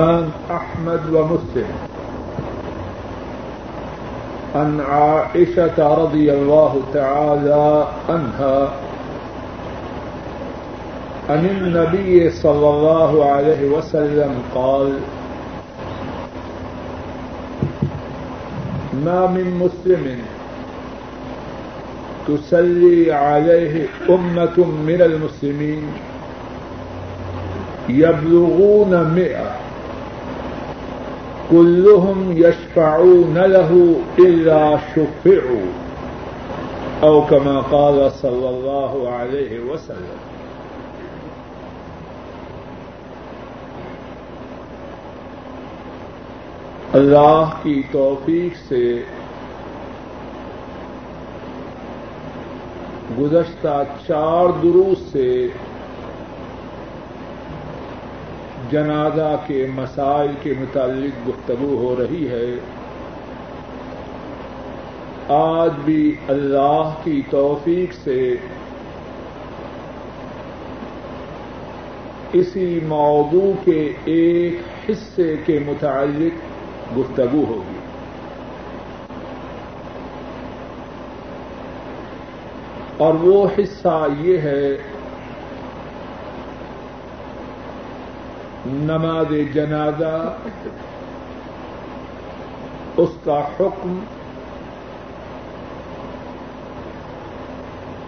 أحمد ومسلم. عن عائشة رضي الله تعالى عنها عن النبي صلى الله عليه وسلم قال ما من مسلم تسلي عليه أمة من المسلمين يبلغون مئة كلهم يشفعون له إلا شفعوا. أو كما قال صلى الله عليه وسلم. اللہ کی توفیق سے گزشتہ چار دروس سے جنازہ کے مسائل کے متعلق گفتگو ہو رہی ہے۔ آج بھی اللہ کی توفیق سے اسی موضوع کے ایک حصے کے متعلق گفتگو ہوگی۔ اور وہ حصہ یہ ہے نماز جنازہ، اس کا حکم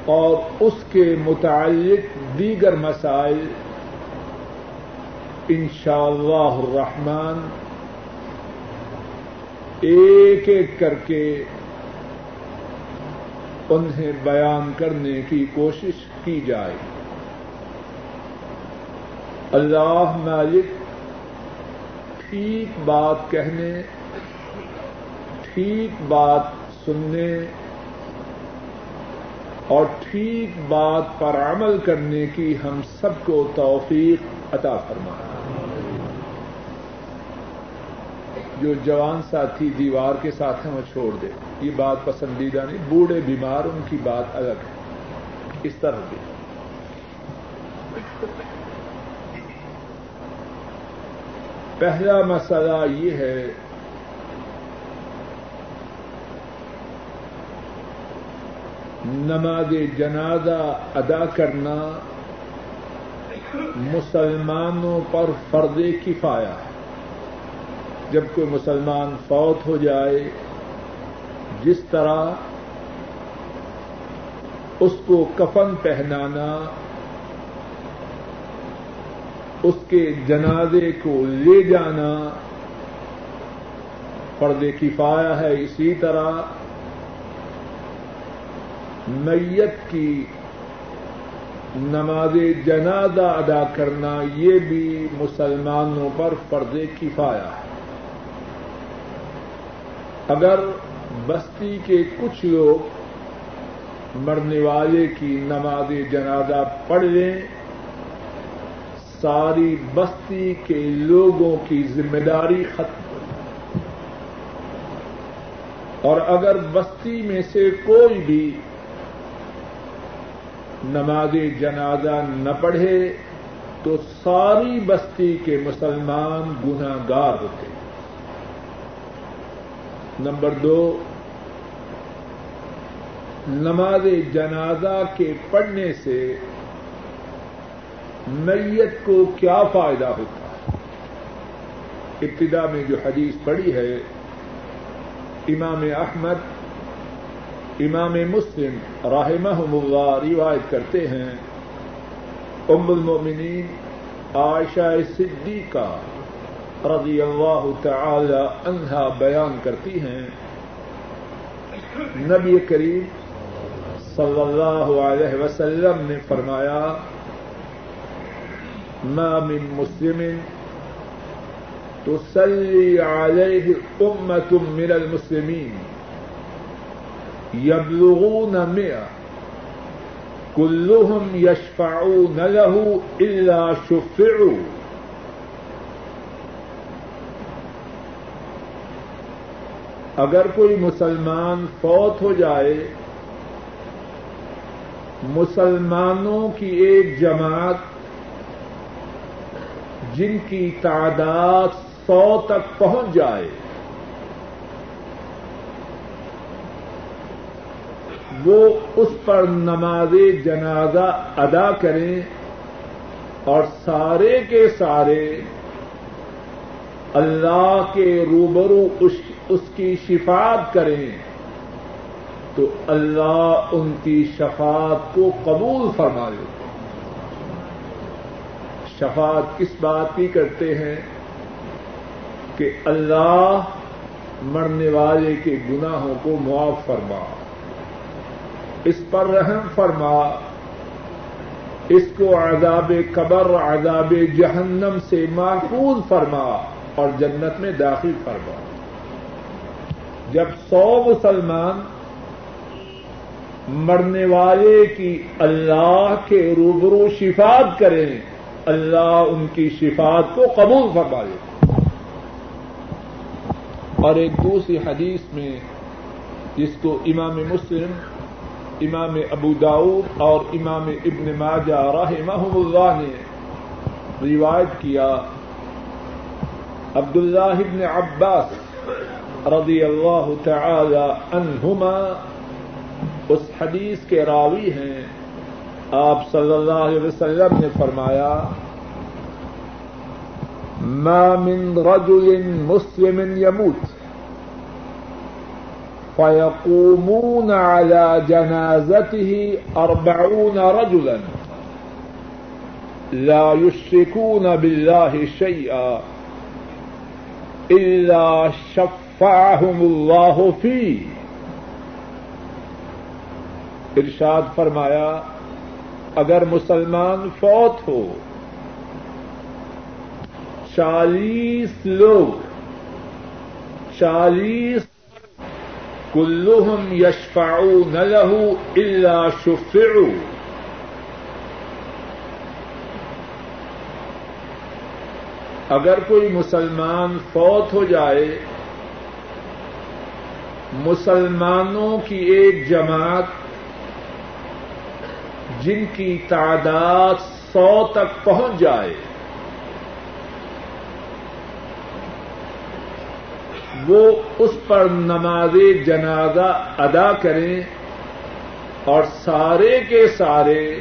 اور اس کے متعلق دیگر مسائل، انشاءاللہ الرحمن، ایک ایک کر کے انہیں بیان کرنے کی کوشش کی جائے۔ اللہ مالک، ٹھیک بات کہنے، ٹھیک بات سننے، اور ٹھیک بات پر عمل کرنے کی ہم سب کو توفیق عطا فرمائے جو جوان ساتھی دیوار کے ساتھ ہیں، وہ چھوڑ دے۔ یہ بات پسندیدہ نہیں، بوڑھے بیمار، ان کی بات الگ ہے۔ اس طرح بھی پہلا مسئلہ یہ ہے نماز جنازہ ادا کرنا مسلمانوں پر فرد کفایا ہے۔ جب کوئی مسلمان فوت ہو جائے، جس طرح اس کو کفن پہنانا اس کے جنازے کو لے جانا فرد کفایا ہے اسی طرح نیت کی نماز جنازہ ادا کرنا یہ بھی مسلمانوں پر فرد کفایا ہے۔ اگر بستی کے کچھ لوگ مرنے والے کی نماز جنازہ پڑھ لیں ساری بستی کے لوگوں کی ذمہ داری ختم ہو اور اگر بستی میں سے کوئی بھی نماز جنازہ نہ پڑھے، تو ساری بستی کے مسلمان گناگار ہوتے ہیں۔ نمبر دو، نماز جنازہ کے پڑھنے سے میت کو کیا فائدہ ہوتا ہے؟ ابتدا میں جو حدیث پڑھی ہے، امام احمد، امام مسلم راہمہ اللہ روایت کرتے ہیں، ام المؤمنین عائشہ صدیقہ رضی اللہ تعالی عنہا بیان کرتی ہیں، نبی کریم صلی اللہ علیہ وسلم نے فرمایا ما من مسلم تصلي عليه أمة من المسلمين يبلغون مئة. كلهم يشفعون له إلا شفعوا. اگر کوئی مسلمان فوت ہو جائے، مسلمانوں کی ایک جماعت جن کی تعداد سو تک پہنچ جائے، وہ اس پر نماز جنازہ ادا کریں اور سارے کے سارے اللہ کے روبرو اس کی شفاعت کریں، تو اللہ ان کی شفاعت کو قبول فرما لے شفاعت کس بات کی کرتے ہیں کہ اللہ مرنے والے کے گناہوں کو معاف فرما۔ اس پر رحم فرما۔ اس کو عذاب قبر، عذاب جہنم سے محفوظ فرما اور جنت میں داخل فرما۔ جب سو مسلمان مرنے والے کی اللہ کے روبرو شفات کریں اللہ ان کی شفات کو قبول فرما لے۔ اور ایک دوسری حدیث میں جس کو امام مسلم، امام ابو داؤد اور امام ابن ماجہ رحمہ اللہ نے روایت کیا۔ عبد اللہ ابن عباس رضی اللہ تعالی عنہما اس حدیث کے راوی ہیں۔ آپ صلی اللہ علیہ وسلم نے فرمایا ما من رجل مسلم يموت. فيقومون على جنازته أربعون رجلا. لا يشركون بالله شيئا إلا شفعهم الله فيه. ارشاد فرمایا، اگر مسلمان فوت ہو چالیس لوگ، چالیس كلهم يشفعون له إلا شفعوا اگر کوئی مسلمان فوت ہو جائے، مسلمانوں کی ایک جماعت جن کی تعداد سو تک پہنچ جائے وہ اس پر نماز جنازہ ادا کریں اور سارے کے سارے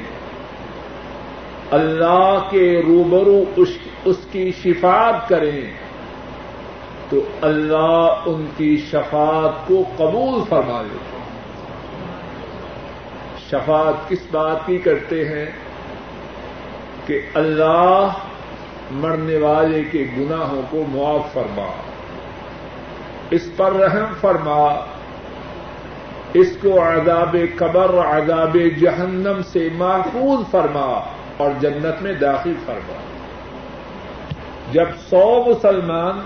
اللہ کے روبرو اس کی شفاعت کریں تو اللہ ان کی شفاعت کو قبول فرما لے شفاعت کس بات کی کرتے ہیں؟ کہ اللہ مرنے والے کے گناہوں کو معاف فرما۔ اس پر رحم فرما۔ اس کو عذاب قبر، عذاب جہنم سے محفوظ فرما اور جنت میں داخل فرما۔ جب سو مسلمان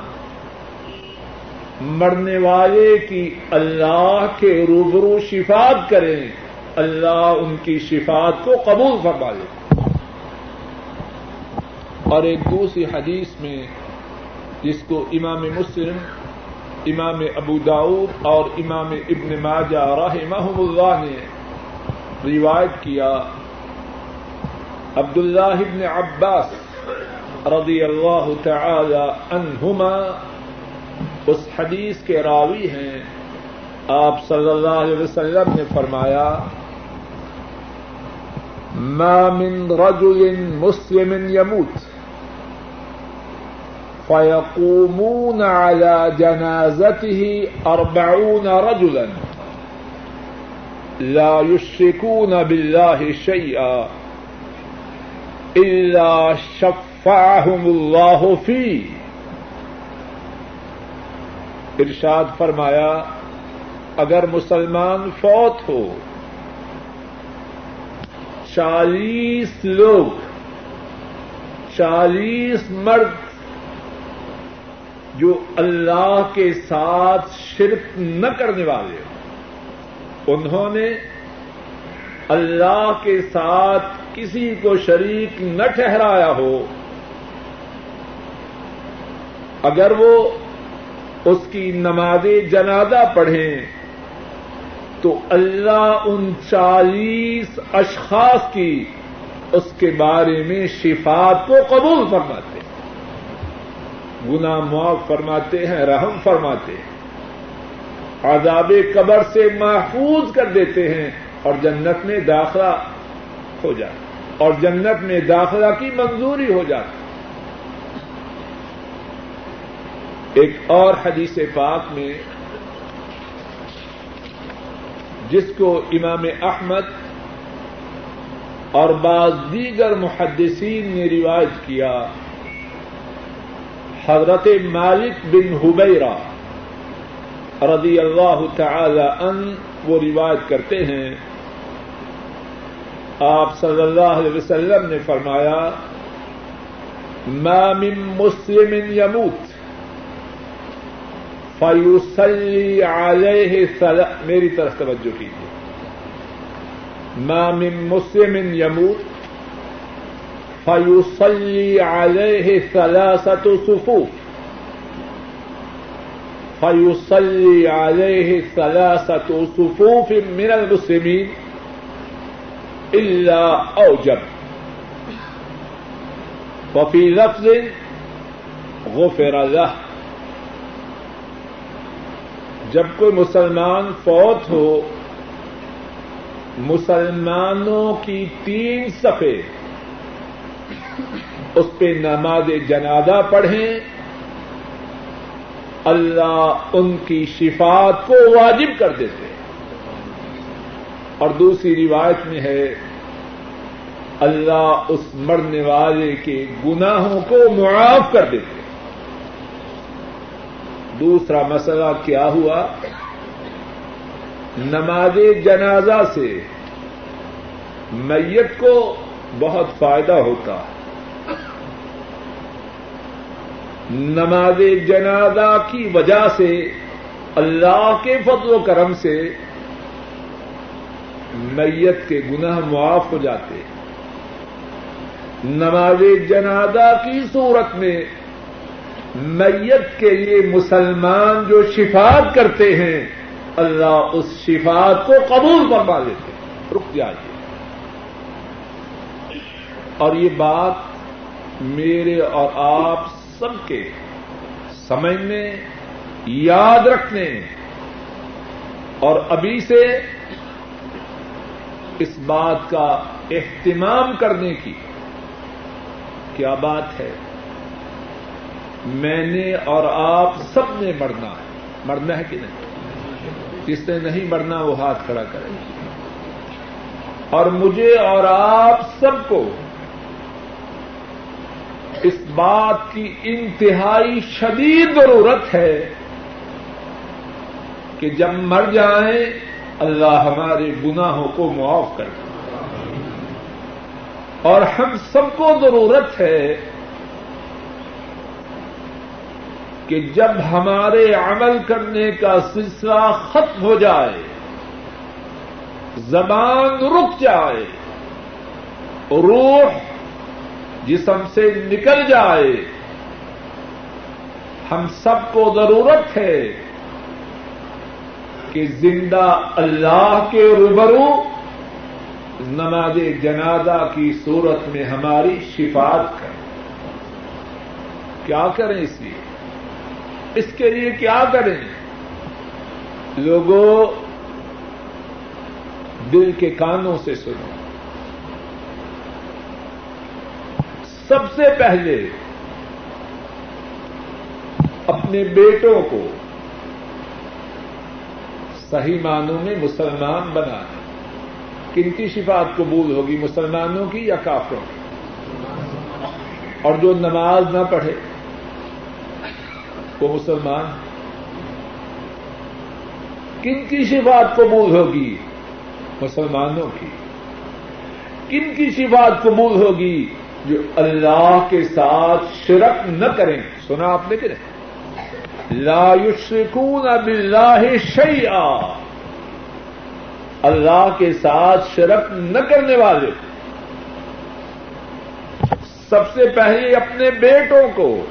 مرنے والے کی اللہ کے روبرو شفات کریں، اللہ ان کی شفات کو قبول فرما لے اور ایک دوسری حدیث میں جس کو امام مسلم امام ابو داؤد اور امام ابن ماجہ رحمہ اللہ نے روایت کیا۔ عبد اللہ ابن عباس رضی اللہ تعالی عنہما اس حدیث کے راوی ہیں۔ آپ صلی اللہ علیہ وسلم نے فرمایا، ما من رجل مسلم يموت فيقومون على جنازته أربعون رجلا. لا يشركون بالله شيئا إلا شفعهم الله فيه. ارشاد فرمایا، اگر مسلمان فوت ہو، چالیس لوگ، چالیس مرد جو اللہ کے ساتھ شرک نہ کرنے والے انہوں نے اللہ کے ساتھ کسی کو شریک نہ ٹھہرایا ہو۔ اگر وہ اس کی نماز جنازہ پڑھیں، تو اللہ ان چالیس اشخاص کی اس کے بارے میں شفات کو قبول فرماتے گنا معاف فرماتے ہیں، رحم فرماتے ہیں۔ عذاب قبر سے محفوظ کر دیتے ہیں اور جنت میں داخلہ ہو جاتا اور جنت میں داخلہ کی منظوری ہو جاتی ایک اور حدیث پاک میں جس کو امام احمد اور بعض دیگر محدثین نے روایت کیا حضرت مالک بن حبیرہ رضی اللہ تعالی ان وہ روایت کرتے ہیں۔ آپ صلی اللہ علیہ وسلم نے فرمایا، ما من مسلم یموت فیوسلی علیہ سلام میری طرف توجہ کیجیے ما من مسلم یموت فیوسلی علیہ ثلاثت صفوف. فیوسلی علیہ ثلاثت صفوف من المسلمین اللہ اوجب وفی لفظ غفر له. جب کوئی مسلمان فوت ہو، مسلمانوں کی تین صفے اس پہ نماز جنازہ پڑھیں، اللہ ان کی شفات کو واجب کر دیتے اور دوسری روایت میں ہے، اللہ اس مرنے والے کے گناہوں کو معاف کر دیتے دوسرا مسئلہ کیا ہوا؟ نماز جنازہ سے میت کو بہت فائدہ ہوتا ہے۔ نماز جنازہ کی وجہ سے اللہ کے فضل و کرم سے میت کے گناہ معاف ہو جاتے نماز جنازہ کی صورت میں میت کے لیے مسلمان جو شفات کرتے ہیں، اللہ اس شفات کو قبول فرما لیتے ہیں۔ رک جائیے۔ اور یہ بات میرے اور آپ سب کے سمجھنے، یاد رکھنے اور ابھی سے اس بات کا اہتمام کرنے کی کیا بات ہے؟ میں نے اور آپ سب نے مرنا ہے۔ مرنا ہے کہ نہیں؟ جس نے نہیں مرنا، وہ ہاتھ کھڑا کرے۔ اور مجھے اور آپ سب کو اس بات کی انتہائی شدید ضرورت ہے کہ جب مر جائیں، اللہ ہمارے گناہوں کو معاف کر اور ہم سب کو ضرورت ہے کہ جب ہمارے عمل کرنے کا سلسلہ ختم ہو جائے، زبان رک جائے، روح جسم سے نکل جائے۔ ہم سب کو ضرورت ہے کہ زندہ اللہ کے روبرو نماز جنازہ کی صورت میں ہماری شفات کریں کیا کریں اس لیے؟ اس کے لیے کیا کریں؟ لوگوں، دل کے کانوں سے سنو۔ سب سے پہلے اپنے بیٹوں کو صحیح معنوں میں مسلمان بنانا کن کی شفات قبول ہوگی، مسلمانوں کی یا کافروں کی؟ اور جو نماز نہ پڑھے، وہ مسلمان کن کی شفات قبول ہوگی؟ مسلمانوں کی۔ کن کی شفات قبول ہوگی؟ جو اللہ کے ساتھ شرک نہ کریں۔ سنا آپ نے کہ نہیں؟ لا يشركون بالله شيئا اللہ کے ساتھ شرک نہ کرنے والے۔ سب سے پہلے اپنے بیٹوں کو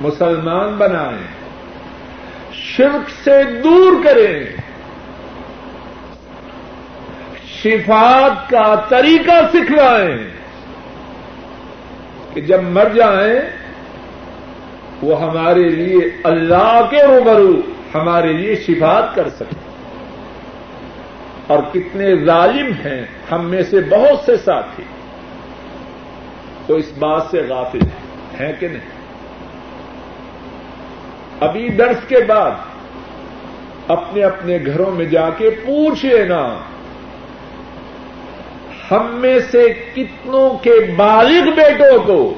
مسلمان بنائیں۔ شرک سے دور کریں۔ شفات کا طریقہ سکھلائیں کہ جب مر جائیں، وہ ہمارے لیے اللہ کے روبرو، ہمارے لیے شفات کر سکے اور کتنے ظالم ہیں، ہم میں سے بہت سے ساتھی۔ تو اس بات سے غافل ہیں کہ نہیں؟ ابھی درس کے بعد اپنے اپنے گھروں میں جا کے پوچھ لینا ہم میں سے کتنوں کے بالغ بیٹوں کو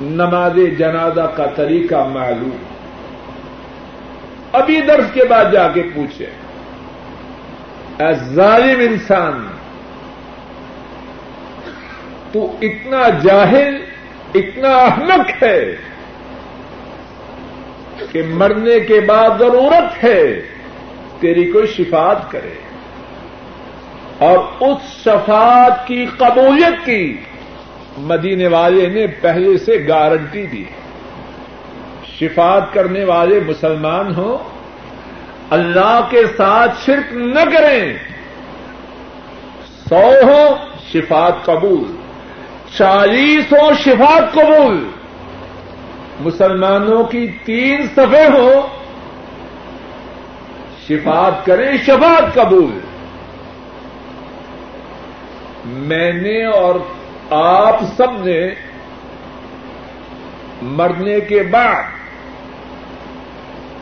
نماز جنازہ کا طریقہ معلوم۔ ابھی درس کے بعد جا کے پوچھے اے ظالم انسان، تو اتنا جاہل، اتنا احمق ہے کہ مرنے کے بعد ضرورت ہے تیری کوئی شفات کرے۔ اور اس شفاعت کی قبولیت کی مدینے والے نے پہلے سے گارنٹی دی شفات کرنے والے مسلمان ہوں، اللہ کے ساتھ شرک نہ کریں۔ سو ہو شفات قبول، چالیس ہو شفات قبول۔ مسلمانوں کی تین صفحے ہو شفات کریں شفات قبول۔ میں نے اور آپ سب نے مرنے کے بعد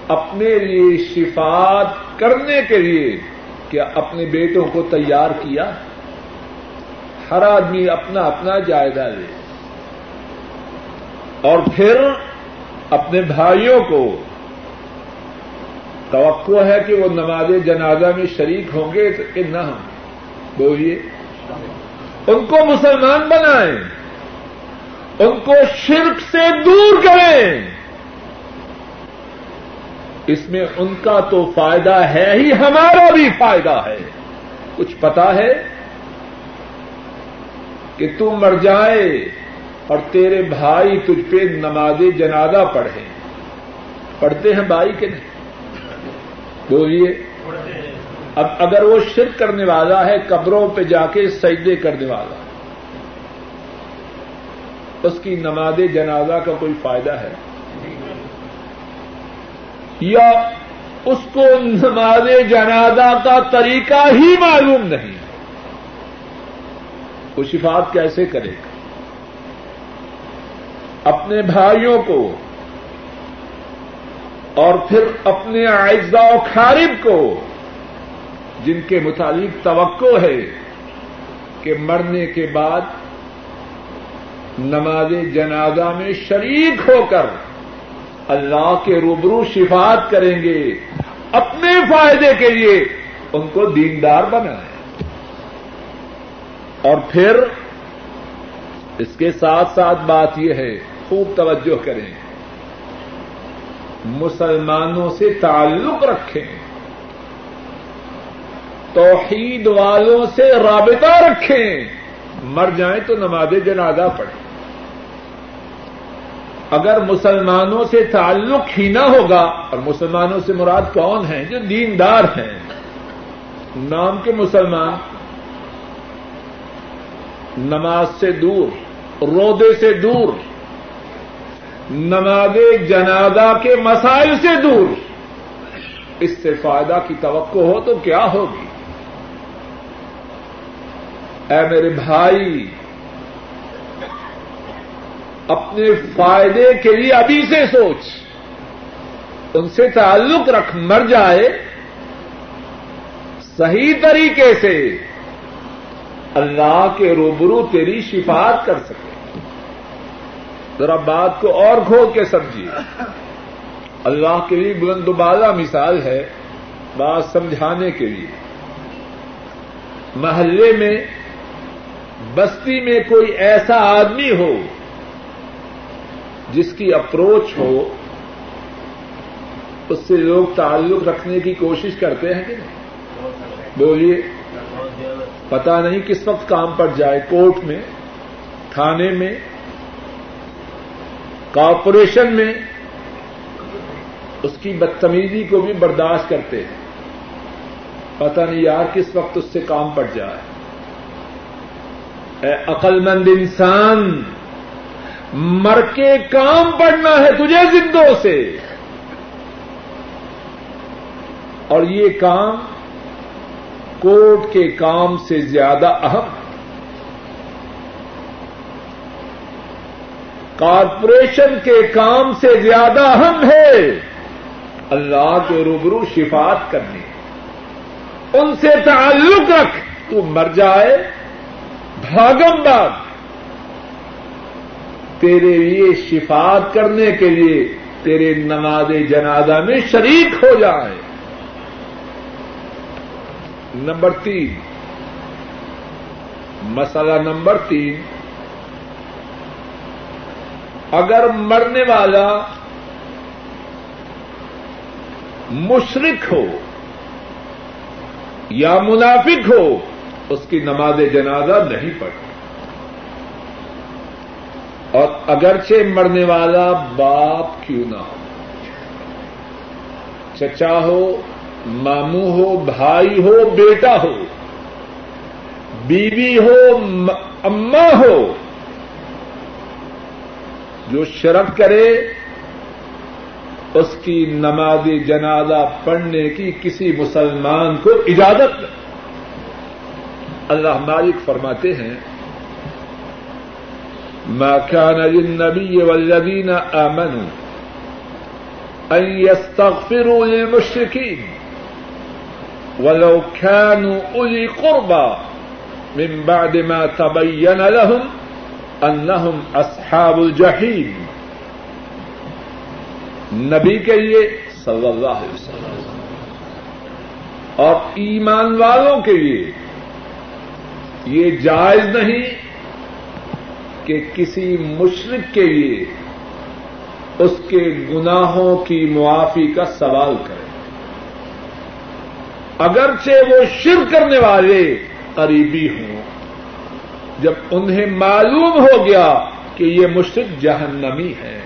اپنے لیے شفات کرنے کے لیے کیا اپنے بیٹوں کو تیار کیا؟ ہر آدمی اپنا اپنا جائزہ لے۔ اور پھر اپنے بھائیوں کو توقع ہے کہ وہ نماز جنازہ میں شریک ہوں گے کہ نہ ہوں بولیے۔ ان کو مسلمان بنائیں، ان کو شرک سے دور کریں۔ اس میں ان کا تو فائدہ ہے ہی، ہمارا بھی فائدہ ہے۔ کچھ پتا ہے کہ تو مر جائے اور تیرے بھائی تجھ پہ نماز جنازہ پڑھے پڑھتے ہیں بھائی کے نہیں؟ بولیے۔ اب اگر وہ شرک کرنے والا ہے، قبروں پہ جا کے سجدے کرنے والا اس کی نماز جنازہ کا کوئی فائدہ ہے؟ یا اس کو نماز جنازہ کا طریقہ ہی معلوم نہیں؟ وہ شفات کیسے کرے؟ گا اپنے بھائیوں کو اور پھر اپنے اعزا و خارب کو جن کے متعلق توقع ہے کہ مرنے کے بعد نماز جنازہ میں شریک ہو کر اللہ کے روبرو شفات کریں گے، اپنے فائدے کے لیے ان کو دیندار بنائیں۔ اور پھر اس کے ساتھ ساتھ بات یہ ہے، خوب توجہ کریں۔ مسلمانوں سے تعلق رکھیں۔ توحید والوں سے رابطہ رکھیں۔ مر جائیں تو نماز جنازہ پڑھیں۔ اگر مسلمانوں سے تعلق ہی نہ ہوگا، اور مسلمانوں سے مراد کون ہیں؟ جو دیندار ہیں۔ نام کے مسلمان نماز سے دور رودے سے دور، نماز جنازہ کے مسائل سے دور۔ اس سے فائدہ کی توقع ہو تو کیا ہوگی؟ اے میرے بھائی، اپنے فائدے کے لیے ابھی سے سوچ۔ ان سے تعلق رکھ، مر جائے۔ صحیح طریقے سے اللہ کے روبرو تیری شفاعت کر سکے۔ ذرا بات کو اور کھول کے سمجھیے۔ اللہ کے لیے بلند بالا مثال ہے بات سمجھانے کے لیے۔ محلے میں بستی میں کوئی ایسا آدمی ہو جس کی اپروچ ہو، اس سے لوگ تعلق رکھنے کی کوشش کرتے ہیں کہ نہیں؟ بولیے پتا نہیں کس وقت کام پڑ جائے، کورٹ میں، تھانے میں، کارپوریشن میں، اس کی بدتمیزی کو بھی برداشت کرتے ہیں۔ پتا نہیں یار کس وقت اس سے کام پڑ جائے۔ اے عقل مند انسان مر کے کام پڑنا ہے تجھے زندوں سے۔ اور یہ کام کورٹ کے کام سے زیادہ اہم۔ کارپوریشن کے کام سے زیادہ اہم ہے اللہ کے روبرو شفات کرنے۔ ان سے تعلق رکھ، تو مر جائے بھاگم باغ تیرے لیے شفات کرنے کے لیے تیرے نماز جنازہ میں شریک ہو جائے نمبر تین۔ مسئلہ نمبر تین۔ اگر مرنے والا مشرق ہو یا منافق ہو اس کی نماز جنازہ نہیں پڑھتی اور اگرچہ مرنے والا باپ کیوں نہ ہو۔ چچا ہو، ماموں ہو، بھائی ہو، بیٹا ہو، بیوی ہو اما ہو، جو شرک کرے، اس کی نماز جنازہ پڑھنے کی کسی مسلمان کو اجازت اللہ مالک فرماتے ہیں، ما كان للنبي والذين آمنوا أن يستغفروا للمشركين ولو كانوا أولي قربى من بعد ما تبين لهم أنهم أصحاب الجحيم. نبی کے لیے صلی اللہ علیہ وسلم اور ایمان والوں کے لیے یہ جائز نہیں کہ کسی مشرق کے لیے اس کے گناہوں کی معافی کا سوال کرے۔ اگرچہ وہ شر کرنے والے قریبی ہوں، جب انہیں معلوم ہو گیا کہ یہ مشرق جہنمی ہے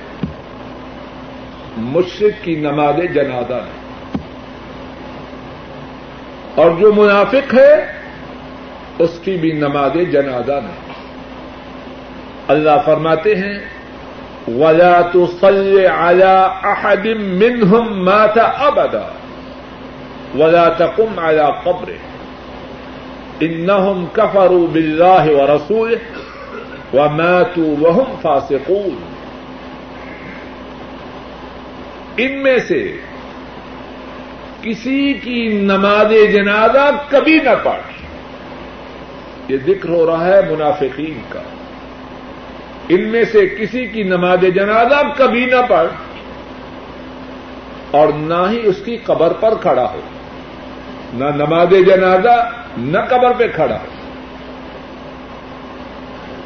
مشرق کی نماز جنازہ ہے۔ اور جو منافق ہے اس کی بھی نماز جنازہ نہیں۔ اللہ فرماتے ہیں، ولا تصل على احد منهم مات ابدا ولا تقم على قبره انهم كفروا بالله ورسوله وماتوا وهم فاسقون۔ ان میں سے کسی کی نماز جنازہ کبھی نہ پڑھ۔ یہ ذکر ہو رہا ہے منافقین کا۔ ان میں سے کسی کی نماز جنازہ کبھی نہ پڑھ اور نہ ہی اس کی قبر پر کھڑا ہو۔ نہ نماز جنازہ، نہ قبر پہ کھڑا ہو۔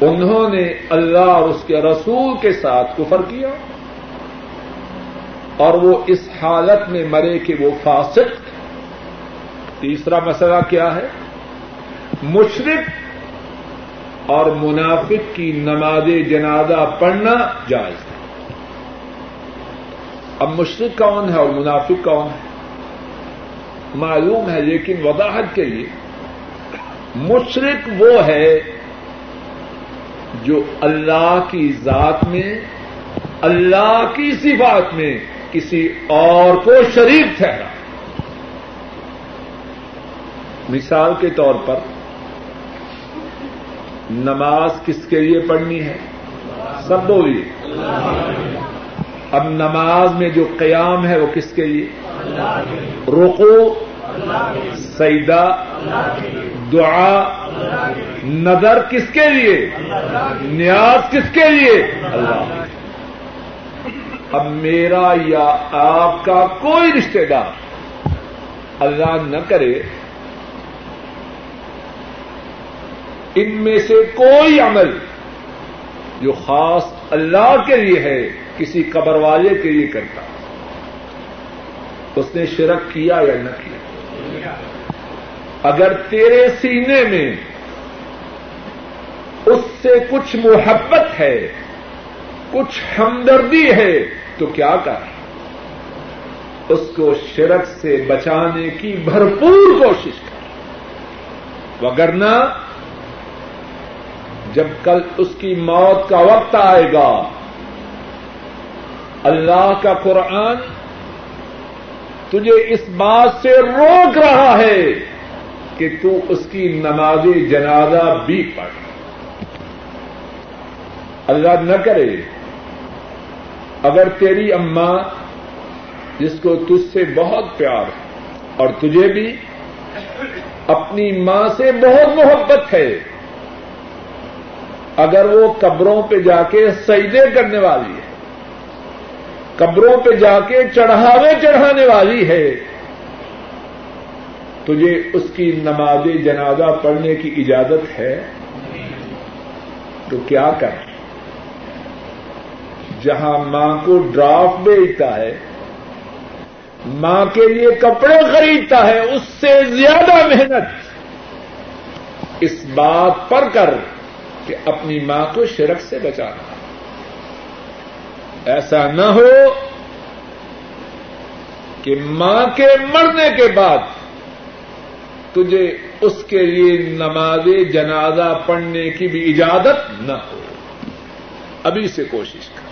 انہوں نے اللہ اور اس کے رسول کے ساتھ کفر کیا اور وہ اس حالت میں مرے کہ وہ فاسق۔ تیسرا مسئلہ کیا ہے؟ مشرق اور منافق کی نماز جنازہ پڑھنا جائز ہے۔ اب مشرق کون ہے اور منافق کون ہے؟ معلوم ہے، لیکن وضاحت کے لیے مشرق وہ ہے جو اللہ کی ذات میں، اللہ کی صفات میں کسی اور کو شریک ٹھہرا۔ مثال کے طور پر نماز کس کے لیے پڑھنی ہے؟ سب بولیے اب نماز میں جو قیام ہے وہ کس کے لیے؟ رقو سیدا دعا، نظر کس کے لیے؟ نیاز کس کے لیے؟ اللہ۔ اب میرا یا آپ کا کوئی رشتے دار اللہ نہ کرے ان میں سے کوئی عمل جو خاص اللہ کے لیے ہے، کسی قبر والے کے لیے کرتا۔ اس نے شرک کیا یا نہ کیا؟ اگر تیرے سینے میں اس سے کچھ محبت ہے، کچھ ہمدردی ہے، تو کیا کر؟ اس کو شرک سے بچانے کی بھرپور کوشش کر۔ وگرنہ جب کل اس کی موت کا وقت آئے گا۔ اللہ کا قرآن تجھے اس بات سے روک رہا ہے کہ تو اس کی نماز جنازہ بھی پڑھ۔ اللہ نہ کرے۔ اگر تیری اماں، جس کو تجھ سے بہت پیار ہے اور تجھے بھی، اپنی ماں سے بہت محبت ہے اگر وہ قبروں پہ جا کے سجدے کرنے والی ہے، قبروں پہ جا کے چڑھاوے چڑھانے والی ہے، تجھے اس کی نماز جنازہ پڑھنے کی اجازت ہے؟ تو کیا کر؟ جہاں ماں کو ڈرافٹ بھیجتا ہے، ماں کے لیے کپڑے خریدتا ہے، اس سے زیادہ محنت۔ اس بات پر کر۔ کہ اپنی ماں کو شرک سے بچانا۔ ایسا نہ ہو کہ ماں کے مرنے کے بعد تجھے اس کے لیے نماز جنازہ پڑھنے کی بھی اجازت نہ ہو۔ ابھی سے کوشش کر۔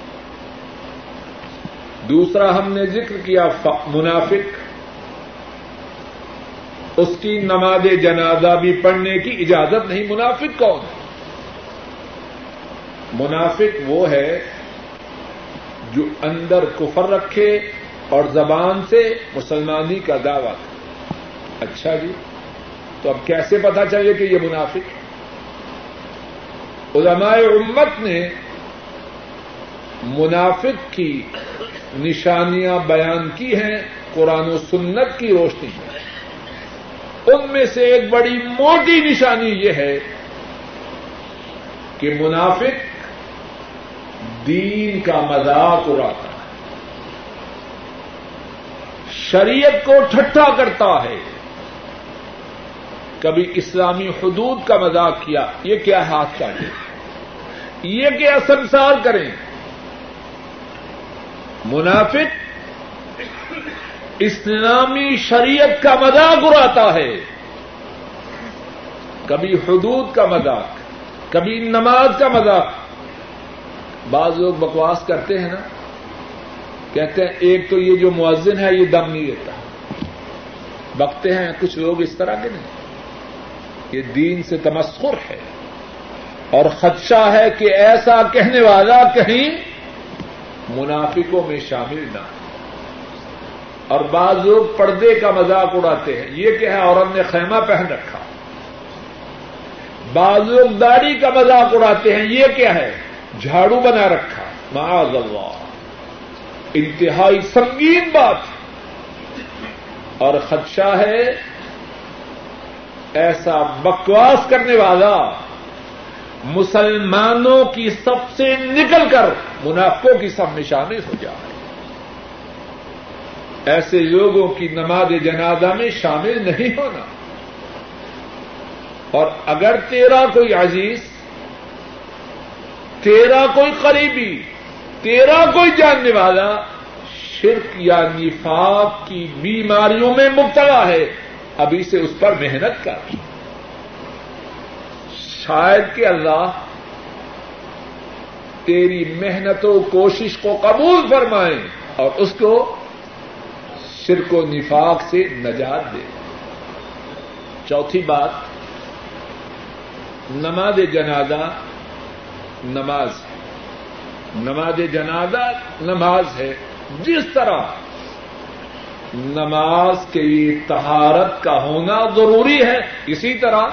دوسرا ہم نے ذکر کیا منافق۔ اس کی نماز جنازہ بھی پڑھنے کی اجازت نہیں۔ منافق کون ہے؟ منافق وہ ہے جو اندر کفر رکھے اور زبان سے مسلمانی کا دعوی کرے۔ اچھا جی تو اب کیسے پتا چلے کہ یہ منافق؟ علماء امت نے منافق کی نشانیاں بیان کی ہیں، قرآن و سنت کی روشنی میں۔ ان میں سے ایک بڑی موٹی نشانی یہ ہے کہ منافق دین کا مذاق اڑاتا ہے شریعت کو ٹھٹا کرتا ہے۔ کبھی اسلامی حدود کا مذاق کیا، یہ کیا ہاتھ کا یہ کیا سنسار کریں۔ منافق اسلامی شریعت کا مذاق اڑاتا ہے۔ کبھی حدود کا مذاق، کبھی نماز کا مذاق۔ بعض لوگ بکواس کرتے ہیں نا، کہتے ہیں ایک تو یہ جو معذن ہے، یہ دم نہیں دیتا۔ بکتے ہیں کچھ لوگ اس طرح کے نہیں۔ یہ دین سے تمسخر ہے۔ اور خدشہ ہے کہ ایسا کہنے والا کہیں منافقوں میں شامل نہ اور بعض لوگ پردے کا مذاق اڑاتے ہیں۔ یہ کیا ہے، عورت نے خیمہ پہن رکھا۔ بعض لوگ داڑھی کا مذاق اڑاتے ہیں۔ یہ کیا ہے؟ جھاڑو بنا رکھا۔ معاذ اللہ۔ انتہائی سنگین بات۔ اور خدشہ ہے ایسا بکواس کرنے والا مسلمانوں کی سب سے نکل کر منافقوں کی سب میں شامل ہو جائے۔ ایسے لوگوں کی نماز جنازہ میں شامل نہیں ہونا۔ اور اگر تیرا کوئی عزیز تیرا کوئی قریبی، تیرا کوئی جاننے والا شرک یا نفاق کی بیماریوں میں مبتلا ہے ابھی سے اس پر محنت کر۔ شاید کہ اللہ تیری محنت و کوشش کو قبول فرمائیں اور اس کو شرک و نفاق سے نجات دے۔ چوتھی بات، نماز جنازہ نماز۔ ہے نماز جنازہ نماز ہے۔ جس طرح نماز کے لیے تہارت کا ہونا ضروری ہے، اسی طرح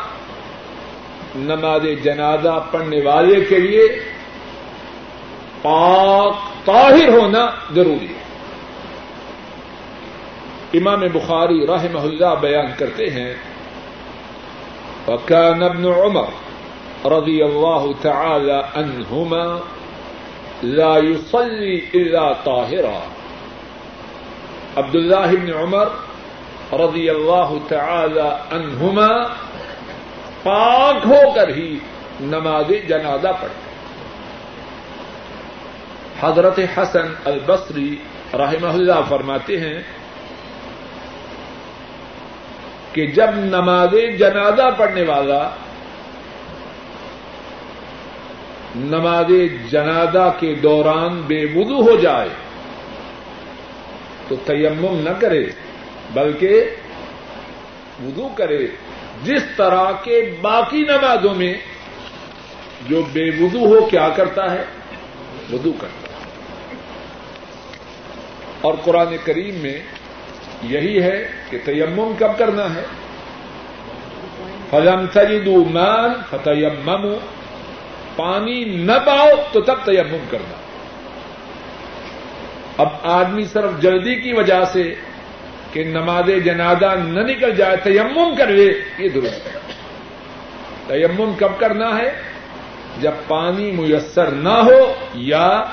نماز جنازہ پڑھنے والے کے لیے پاک طاہر ہونا ضروری ہے۔ امام بخاری رحمہ اللہ بیان کرتے ہیں، وكان ابن عمر رضی اللہ تعالی عنہما لا يصلي الا طاهرا عبد الله بن عمر رضی اللہ تعالی عنہما پاک ہو کر ہی نماز جنازہ پڑھتے حضرت حسن البصری رحمہ اللہ فرماتے ہیں کہ جب نماز جنازہ پڑھنے والا نماز جنازہ کے دوران بے وضو ہو جائے تو تیمم نہ کرے، بلکہ وضو کرے۔ جس طرح کے باقی نمازوں میں جو بے وضو ہو، کیا کرتا ہے؟ وضو کرتا ہے۔ اور قرآن کریم میں یہی ہے کہ تیمم کب کرنا ہے؟ فلم تجدو مان فتیمم پانی نہ پاؤ تو تب تیمم کرنا۔ اب آدمی صرف جلدی کی وجہ سے کہ نماز جنازہ نہ نکل جائے، تیمم کر لے یہ درست ہے۔ تیمم کب کرنا ہے؟ جب پانی میسر نہ ہو یا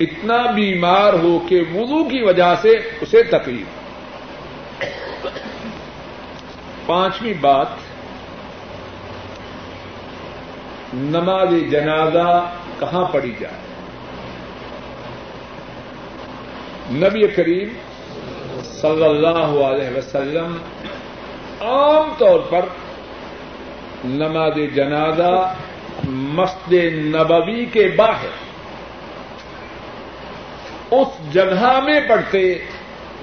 اتنا بیمار ہو کہ وضو کی وجہ سے اسے تکلیف۔ پانچویں بات نماز جنازہ کہاں پڑی جائے؟ نبی کریم صلی اللہ علیہ وسلم عام طور پر نماز جنازہ مسجد نبوی کے باہر اس جگہ میں پڑھتے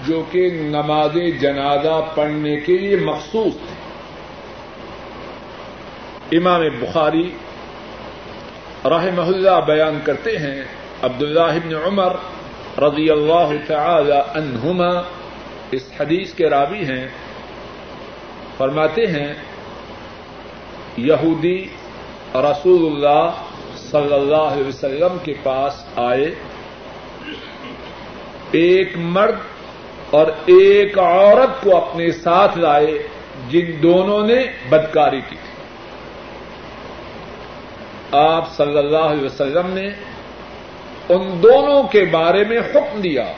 جو کہ نماز جنازہ پڑھنے کے لیے مخصوص تھے۔ امام بخاری رحمہ اللہ بیان کرتے ہیں عبداللہ بن عمر رضی اللہ تعالی عنہما، اس حدیث کے راوی ہیں، فرماتے ہیں، یہودی رسول اللہ صلی اللہ علیہ وسلم کے پاس آئے، ایک مرد اور ایک عورت کو اپنے ساتھ لائے، جن دونوں نے بدکاری کی تھی۔ آپ صلی اللہ علیہ وسلم نے ان دونوں کے بارے میں حکم دیا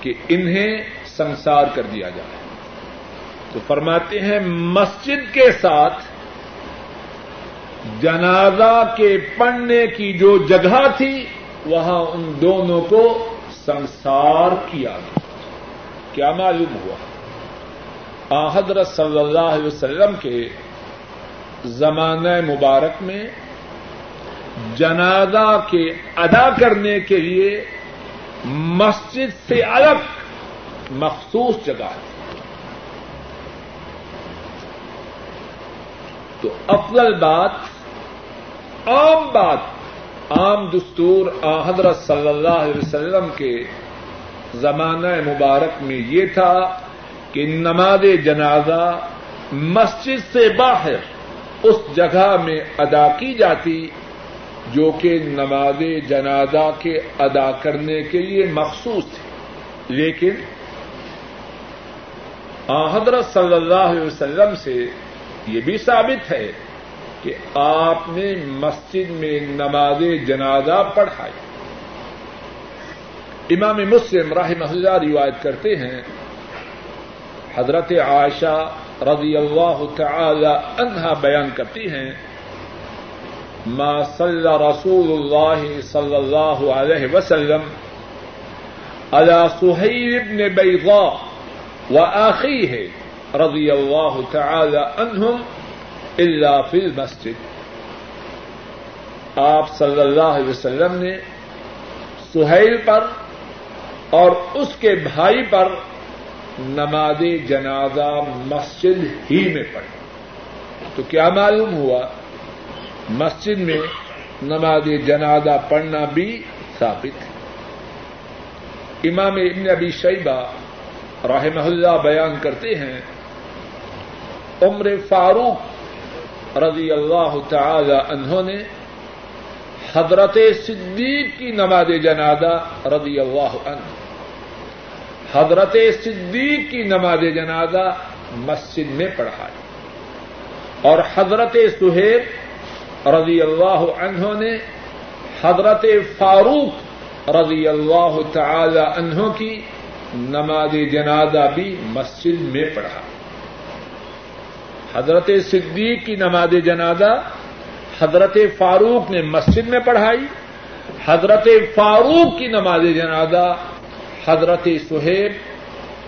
کہ انہیں سنسار کر دیا جائے۔ تو فرماتے ہیں مسجد کے ساتھ جنازہ کے پڑھنے کی جو جگہ تھی، وہاں ان دونوں کو سنسار کیا گیا۔ کیا معلوم ہوا؟ حضرت صلی اللہ علیہ وسلم کے زمانہ مبارک میں جنازہ کے ادا کرنے کے لیے مسجد سے الگ مخصوص جگہ ہے۔ تو افضل بات، عام بات، عام دستور حضرت صلی اللہ علیہ وسلم کے زمانہ مبارک میں یہ تھا کہ نماز جنازہ مسجد سے باہر اس جگہ میں ادا کی جاتی جو کہ نماز جنازہ کے ادا کرنے کے لیے مخصوص تھی۔ لیکن حضرت صلی اللہ علیہ وسلم سے یہ بھی ثابت ہے کہ آپ نے مسجد میں نماز جنازہ پڑھائی۔ امام مسلم راہ اللہ روایت کرتے ہیں، حضرت عائشہ رضی اللہ تعالی عنہا بیان کرتی ہیں، ما صلی رسول اللہ صلی اللہ علیہ وسلم على سہیل ابن بیضاء وآخیہ رضی اللہ تعالی عنہم الا فی المسجد. آپ صلی اللہ علیہ وسلم نے سہیل پر اور اس کے بھائی پر نماز جنازہ مسجد ہی میں پڑھی تو کیا معلوم ہوا؟ مسجد میں نماز جنازہ پڑھنا بھی ثابت ہے۔ امام ابن ابی شیبہ رحمہ اللہ بیان کرتے ہیں، عمر فاروق رضی اللہ تعالی عنہ نے حضرت صدیق کی نماز جنازہ رضی اللہ عنہ حضرت صدیق کی نماز جنازہ مسجد میں پڑھائی۔ اور حضرت سہیب رضی اللہ عنہ نے حضرت فاروق رضی اللہ تعالی عنہ کی نماز جنازہ بھی مسجد میں پڑھا حضرت صدیق کی نماز جنازہ حضرت فاروق نے مسجد میں پڑھائی۔ حضرت فاروق کی نماز جنازہ حضرت سہیب،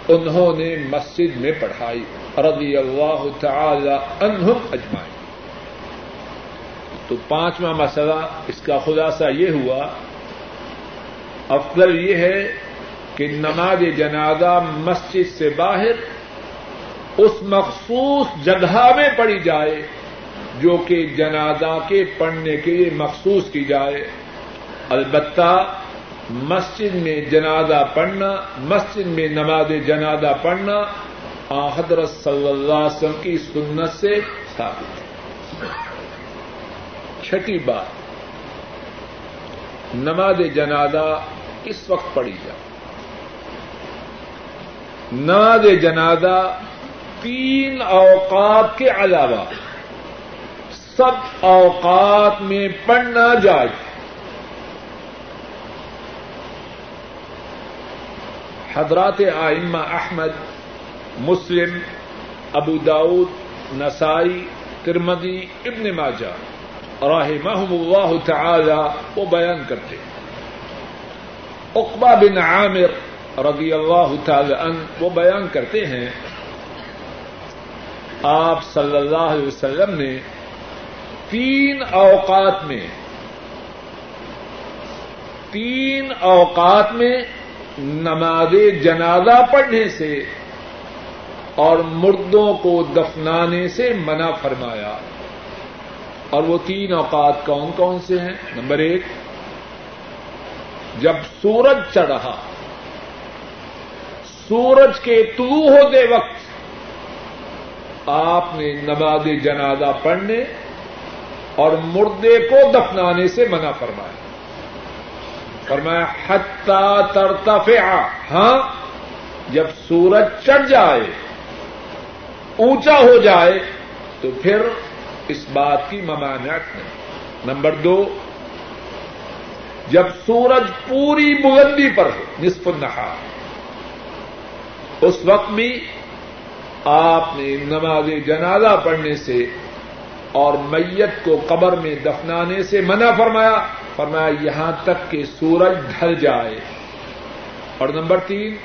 انہوں نے مسجد میں پڑھائی۔ رضی اللہ تعالی عنہم اجمائی تو پانچواں مسئلہ، اس کا خلاصہ یہ ہوا، افضل یہ ہے کہ نماز جنازہ مسجد سے باہر اس مخصوص جگہ میں پڑی جائے، جو کہ جنازہ کے پڑھنے کے لیے مخصوص کی جائے۔ البتہ مسجد میں جنازہ پڑھنا، مسجد میں نماز جنازہ پڑھنا حضرت صلی اللہ علیہ وسلم کی سنت سے ثابت ہے۔ چھٹی بات، نماز جنازہ کس وقت پڑھی جائے۔ نماز جنازہ تین اوقات کے علاوہ سب اوقات میں پڑھنا جائے حضرات آئمہ احمد، مسلم، ابو داود، نسائی ترمدی ابن ماجہ راہ محم اللہ تعالی وہ بیان کرتے ہیں۔ اقبا بن عامر رضی اللہ تعالی عنہ وہ بیان کرتے ہیں، آپ صلی اللہ علیہ وسلم نے تین اوقات میں، تین اوقات میں نماز جنازہ پڑھنے سے اور مردوں کو دفنانے سے منع فرمایا۔ اور وہ تین اوقات کون کون سے ہیں؟ نمبر ایک، جب سورج چڑھا، سورج کے طلوع ہوتے وقت آپ نے نماز جنازہ پڑھنے اور مردے کو دفنانے سے منع فرمایا۔ فرمایا حتا ترتفع ہاں جب سورج چڑھ جائے، اونچا ہو جائے، تو پھر اس بات کی ممانعت نہیں۔ نمبر دو، جب سورج پوری بلندی پر ہو، نصف النہار، اس وقت بھی آپ نے نماز جنازہ پڑھنے سے اور میت کو قبر میں دفنانے سے منع فرمایا فرمایا، یہاں تک کہ سورج ڈھل جائے۔ اور نمبر تین،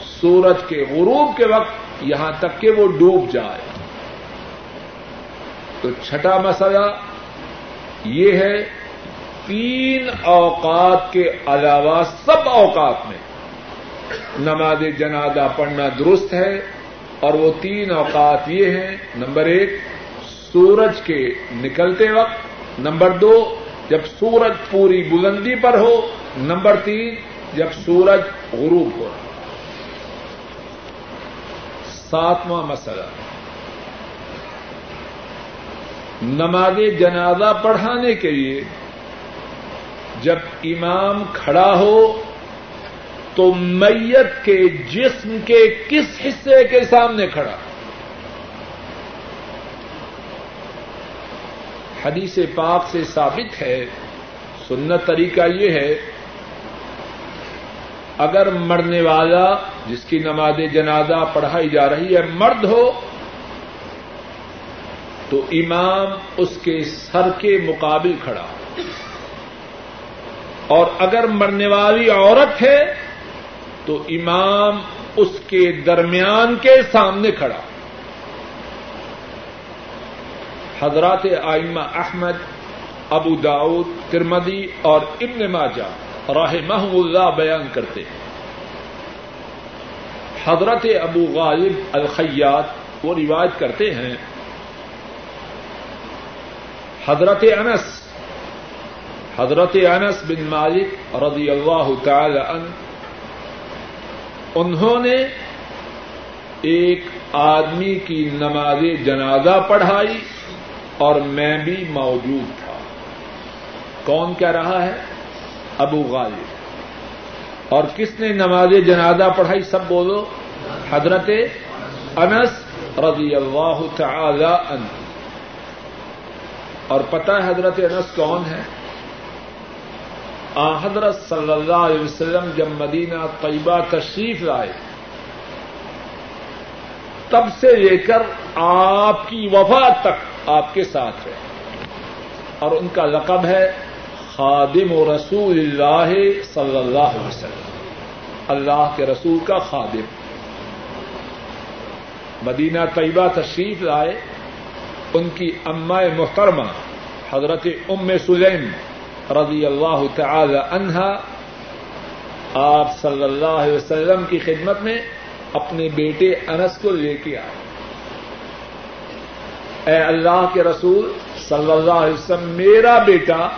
سورج کے غروب کے وقت یہاں تک کہ وہ ڈوب جائے۔ تو چھٹا مسئلہ یہ ہے، تین اوقات کے علاوہ سب اوقات میں نماز جنازہ پڑھنا درست ہے۔ اور وہ تین اوقات یہ ہیں، نمبر ایک، سورج کے نکلتے وقت، نمبر دو جب سورج پوری بلندی پر ہو، نمبر تین، جب سورج غروب ہو۔ ساتواں مسئلہ۔ نماز جنازہ پڑھانے کے لیے جب امام کھڑا ہو، تو میت کے جسم کے کس حصے کے سامنے کھڑا؟ حدیث پاک سے ثابت ہے، سنت طریقہ یہ ہے، اگر مرنے والا جس کی نماز جنازہ پڑھائی جا رہی ہے مرد ہو، تو امام اس کے سر کے مقابل کھڑا اور اگر مرنے والی عورت ہے، تو امام اس کے درمیان کے سامنے کھڑا حضرات آئمہ احمد، ابو داؤد ترمدی اور ابن ماجہ راہ اللہ بیان کرتے ہیں۔ حضرت ابو غالب الخیات وہ روایت کرتے ہیں، حضرت انس حضرت انس بن مالک رضی اللہ تعالی عنہ، انہوں نے ایک آدمی کی نماز جنازہ پڑھائی۔ اور میں بھی موجود تھا۔ کون کہہ رہا ہے؟ ابو غالب۔ اور کس نے نماز جنازہ پڑھائی؟ سب بولو۔ حضرت انس رضی اللہ تعالی عنہ۔ اور پتہ ہے حضرت انس کون ہے؟ آ، حضرت صلی اللہ علیہ وسلم جب مدینہ طیبہ تشریف لائے، تب سے لے کر آپ کی وفا تک آپ کے ساتھ ہے۔ اور ان کا لقب ہے خادم و رسول اللہ صلی اللہ علیہ وسلم۔ اللہ کے رسول کا خادم۔ مدینہ طیبہ تشریف لائے۔ ان کی اما محترمہ حضرت ام سلیم رضی اللہ تعالی عنہا آپ صلی اللہ علیہ وسلم کی خدمت میں اپنے بیٹے انس کو لے کے آئے۔ اے اللہ کے رسول صلی اللہ علیہ وسلم، میرا بیٹا،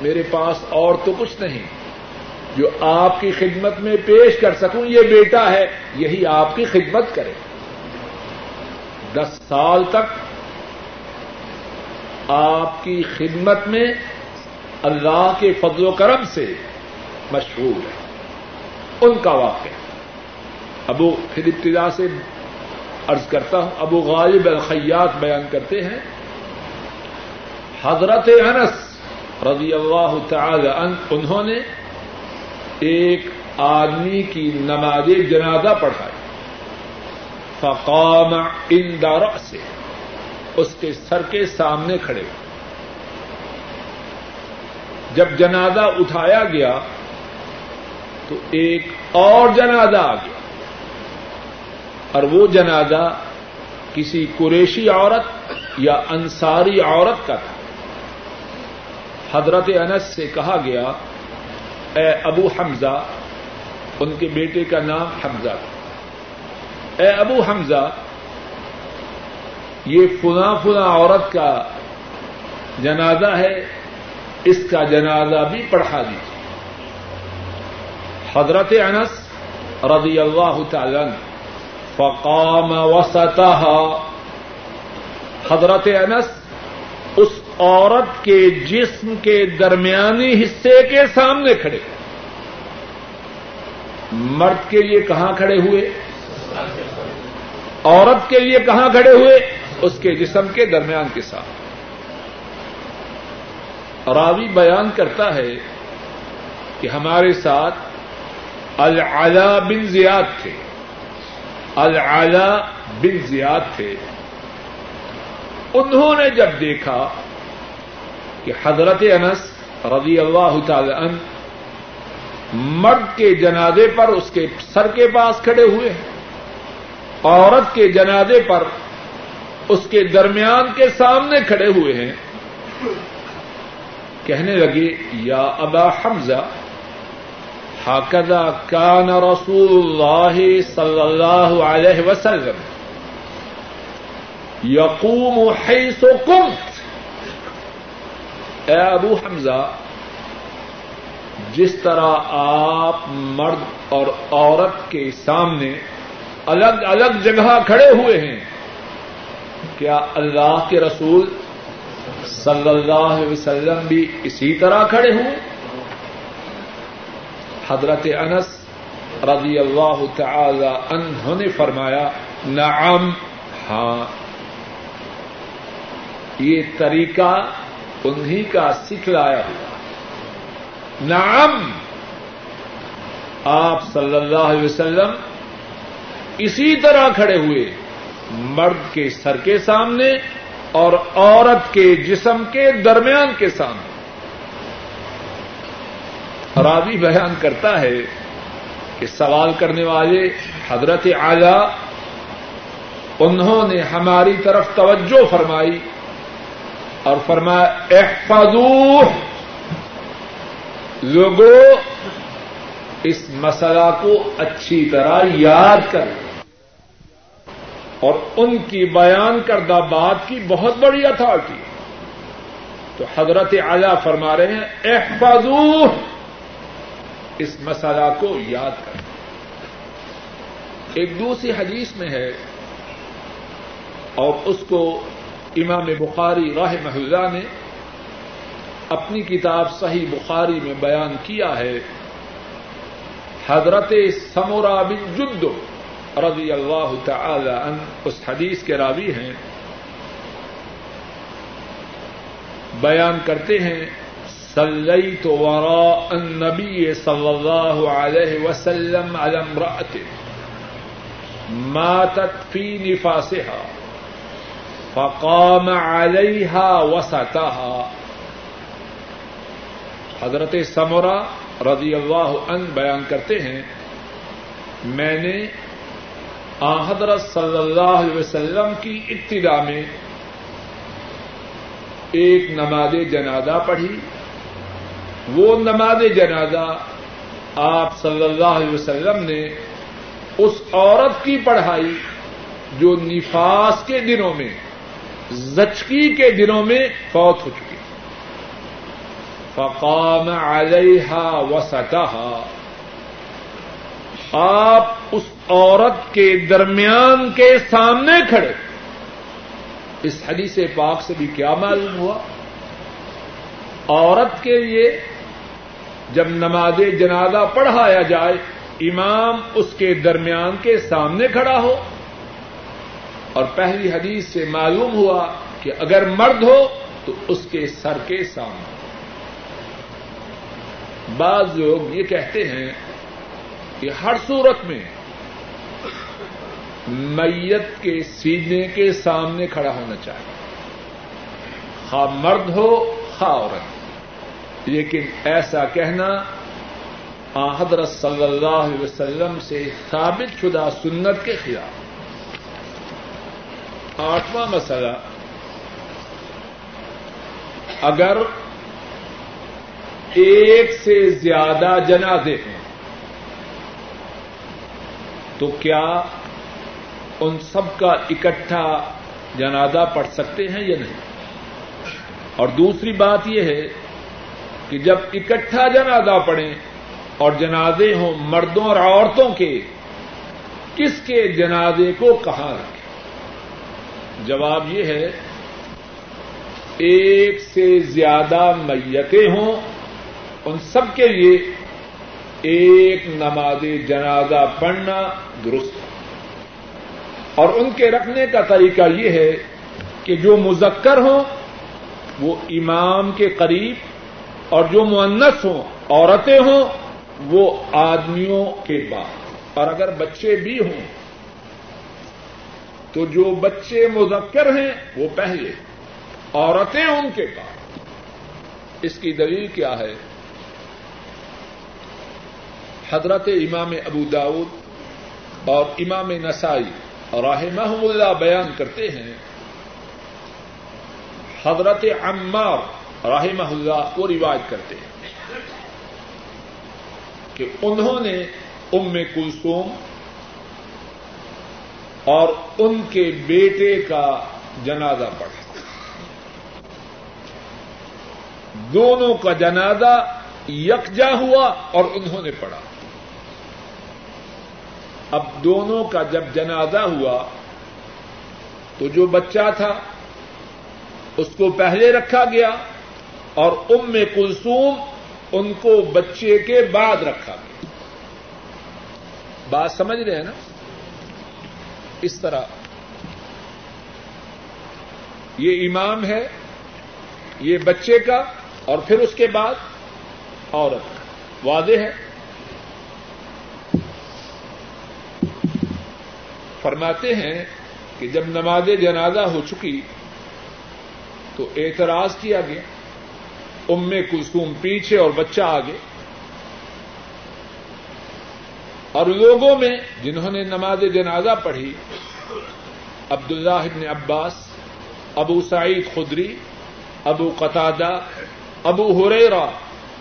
میرے پاس اور تو کچھ نہیں۔ جو آپ کی خدمت میں پیش کر سکوں، یہ بیٹا ہے، یہی آپ کی خدمت کرے۔ دس سال تک آپ کی خدمت میں اللہ کے فضل و کرم سے مشہور ہے۔ ان کا واقعہ۔ ابو، پھر ابتدا سے عرض کرتا ہوں، ابو غالب الخیات بیان کرتے ہیں۔ حضرت انس رضی اللہ تعالی عنہ، انہوں نے ایک آدمی کی نماز جنازہ پڑھائی۔ فقام اندار سے اس کے سر کے سامنے کھڑے۔ ہوئے جب جنازہ اٹھایا گیا تو ایک اور جنازہ آ گیا۔ اور وہ جنازہ کسی قریشی عورت یا انصاری عورت کا تھا۔ حضرت انس سے کہا گیا، اے ابو حمزہ، ان کے بیٹے کا نام حمزہ تھا۔ اے ابو حمزہ، یہ فلاں فلاں عورت کا جنازہ ہے، اس کا جنازہ بھی پڑھا دیجیے حضرت انس رضی اللہ تعالی فقام وسطها حضرت انس اس عورت کے جسم کے درمیانی حصے کے سامنے کھڑے۔ مرد کے لیے کہاں کھڑے ہوئے؟ عورت کے لیے کہاں کھڑے ہوئے؟ اس کے جسم کے درمیان کے ساتھ۔ راوی بیان کرتا ہے کہ ہمارے ساتھ العلا بن زیاد تھے۔ العلا بن زیاد تھے۔ انہوں نے جب دیکھا کہ حضرت انس رضی اللہ تعالی عنہ مرد کے جنازے پر اس کے سر کے پاس کھڑے ہوئے ہیں، عورت کے جنازے پر اس کے درمیان کے سامنے کھڑے ہوئے ہیں، کہنے لگے، یا ابا حمزہ حاکدہ کان رسول اللہ صلی اللہ علیہ وسلم یقوم حیث قمت. اے ابو حمزہ، جس طرح آپ مرد اور عورت کے سامنے الگ الگ جگہ کھڑے ہوئے ہیں، کیا اللہ کے رسول صلی اللہ علیہ وسلم بھی اسی طرح کھڑے ہوئے حضرت انس رضی اللہ تعالی عنہ نے فرمایا، نعم ہاں۔ یہ طریقہ انہی کا سکھلایا ہوا۔ نعم، آپ صلی اللہ علیہ وسلم اسی طرح کھڑے ہوئے، مرد کے سر کے سامنے اور عورت کے جسم کے درمیان کے سامنے۔ راوی بیان کرتا ہے کہ سوال کرنے والے حضرت اعلی انہوں نے ہماری طرف توجہ فرمائی اور فرمایا، احفظو لوگوں اس مسئلہ کو اچھی طرح یاد کر اور ان کی بیان کردہ بات کی بہت بڑی اتھارٹی تو حضرت اعلی فرما رہے ہیں، احفظو اس مسئلہ کو یاد کر ایک دوسری حدیث میں ہے اور اس کو امام بخاری راہ محلہ نے اپنی کتاب صحیح بخاری میں بیان کیا ہے۔ حضرت سمورا بن جدو رضی اللہ تعالی عنہ اس حدیث کے راوی ہیں۔ بیان کرتے ہیں سلئی تو ورا النبی صلی اللہ علیہ وسلم على امرأة ماتت في نفاسها. فقام علیها وسطها. حضرت سمورا رضی اللہ عنہ بیان کرتے ہیں، میں نے آ حضرت صلی اللہ علیہ وسلم کی ابتدا میں ایک نماز جنازہ پڑھی وہ نماز جنازہ آپ صلی اللہ علیہ وسلم نے اس عورت کی پڑھائی جو نفاس کے دنوں میں زچکی کے دنوں میں فوت ہو چکی۔ فقام علیہ وسطہ آپ اس عورت کے درمیان کے سامنے کھڑے۔ اس حدیث پاک سے بھی کیا معلوم ہوا؟ عورت کے لیے جب نماز جنازہ پڑھایا جائے، امام اس کے درمیان کے سامنے کھڑا ہو۔ اور پہلی حدیث سے معلوم ہوا کہ اگر مرد ہو تو اس کے سر کے سامنے۔ بعض لوگ یہ کہتے ہیں کہ ہر صورت میں میت کے سینے کے سامنے کھڑا ہونا چاہیے۔ خواہ مرد ہو، خواہ عورت۔ لیکن ایسا کہنا حضرت صلی اللہ علیہ وسلم سے ثابت شدہ سنت کے خلاف۔ آٹھواں مسئلہ، اگر ایک سے زیادہ جنازے ہیں، تو کیا ان سب کا اکٹھا جنازہ پڑھ سکتے ہیں یا نہیں؟ اور دوسری بات یہ ہے کہ جب اکٹھا جنازہ پڑھیں اور جنازے ہوں مردوں اور عورتوں کے، کس کے جنازے کو کہاں رکھیں؟ جواب یہ ہے، ایک سے زیادہ میتیں ہوں ان سب کے لیے ایک نماز جنازہ پڑھنا درست ہے۔ اور ان کے رکھنے کا طریقہ یہ ہے کہ جو مذکر ہوں، وہ امام کے قریب اور جو معنس ہوں، عورتیں ہوں، وہ آدمیوں کے بعد۔ اور اگر بچے بھی ہوں، تو جو بچے مذکر ہیں، وہ پہلے۔ عورتیں ان کے بعد۔ اس کی دلیل کیا ہے؟ حضرت امام ابو داود اور امام نسائی رحمہ اللہ بیان کرتے ہیں، حضرت عمار رحمہ اللہ کو روایت کرتے ہیں کہ انہوں نے ام کلثوم اور ان کے بیٹے کا جنازہ پڑھا۔ دونوں کا جنازہ یکجا ہوا اور انہوں نے پڑھا۔ اب دونوں کا جب جنازہ ہوا تو جو بچہ تھا اس کو پہلے رکھا گیا۔ اور ام کلثوم ان کو بچے کے بعد رکھا گیا۔ بات سمجھ رہے ہیں نا؟ اس طرح۔ یہ امام ہے، یہ بچے کا اور پھر اس کے بعد عورت واضح ہے؟ فرماتے ہیں کہ جب نماز جنازہ ہو چکی تو اعتراض کیا گیا۔ ام کلثوم پیچھے اور بچہ آگے۔ اور لوگوں میں جنہوں نے نماز جنازہ پڑھی عبد اللہ ابن عباس، ابو سعید خدری، ابو قطادہ ابو ہریرا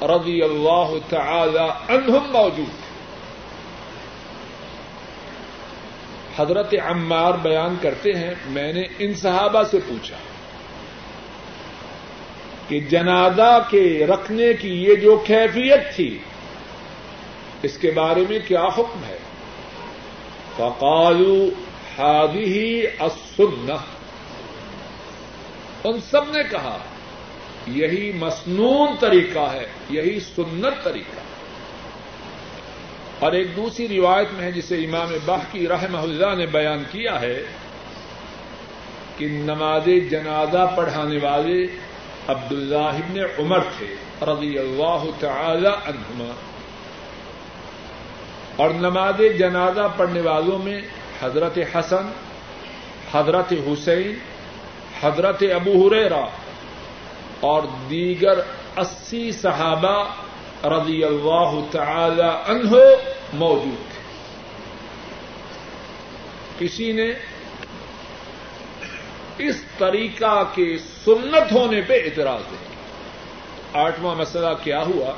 رضی اللہ تعالی عنہم موجود حضرت عمار بیان کرتے ہیں، میں نے ان صحابہ سے پوچھا۔ کہ جنازہ کے رکھنے کی یہ جو کیفیت تھی، اس کے بارے میں کیا حکم ہے؟ فقالو ہادی السنہ ان سب نے کہا، یہی مصنون طریقہ ہے، یہی سنت طریقہ۔ اور ایک دوسری روایت میں ہے، جسے امام باہ کی رحمہ اللہ نے بیان کیا ہے، کہ نماز جنازہ پڑھانے والے عبد اللہ عمر تھے، رضی اللہ تعالی عنہما۔ اور نماز جنازہ پڑھنے والوں میں حضرت حسن، حضرت حسین، حضرت ابو ہریرا اور دیگر اسی صحابہ رضی اللہ تعالی عنہ موجود تھے۔ کسی نے اس طریقہ کے سنت ہونے پہ اعتراض دیں گے آٹھواں مسئلہ کیا ہوا؟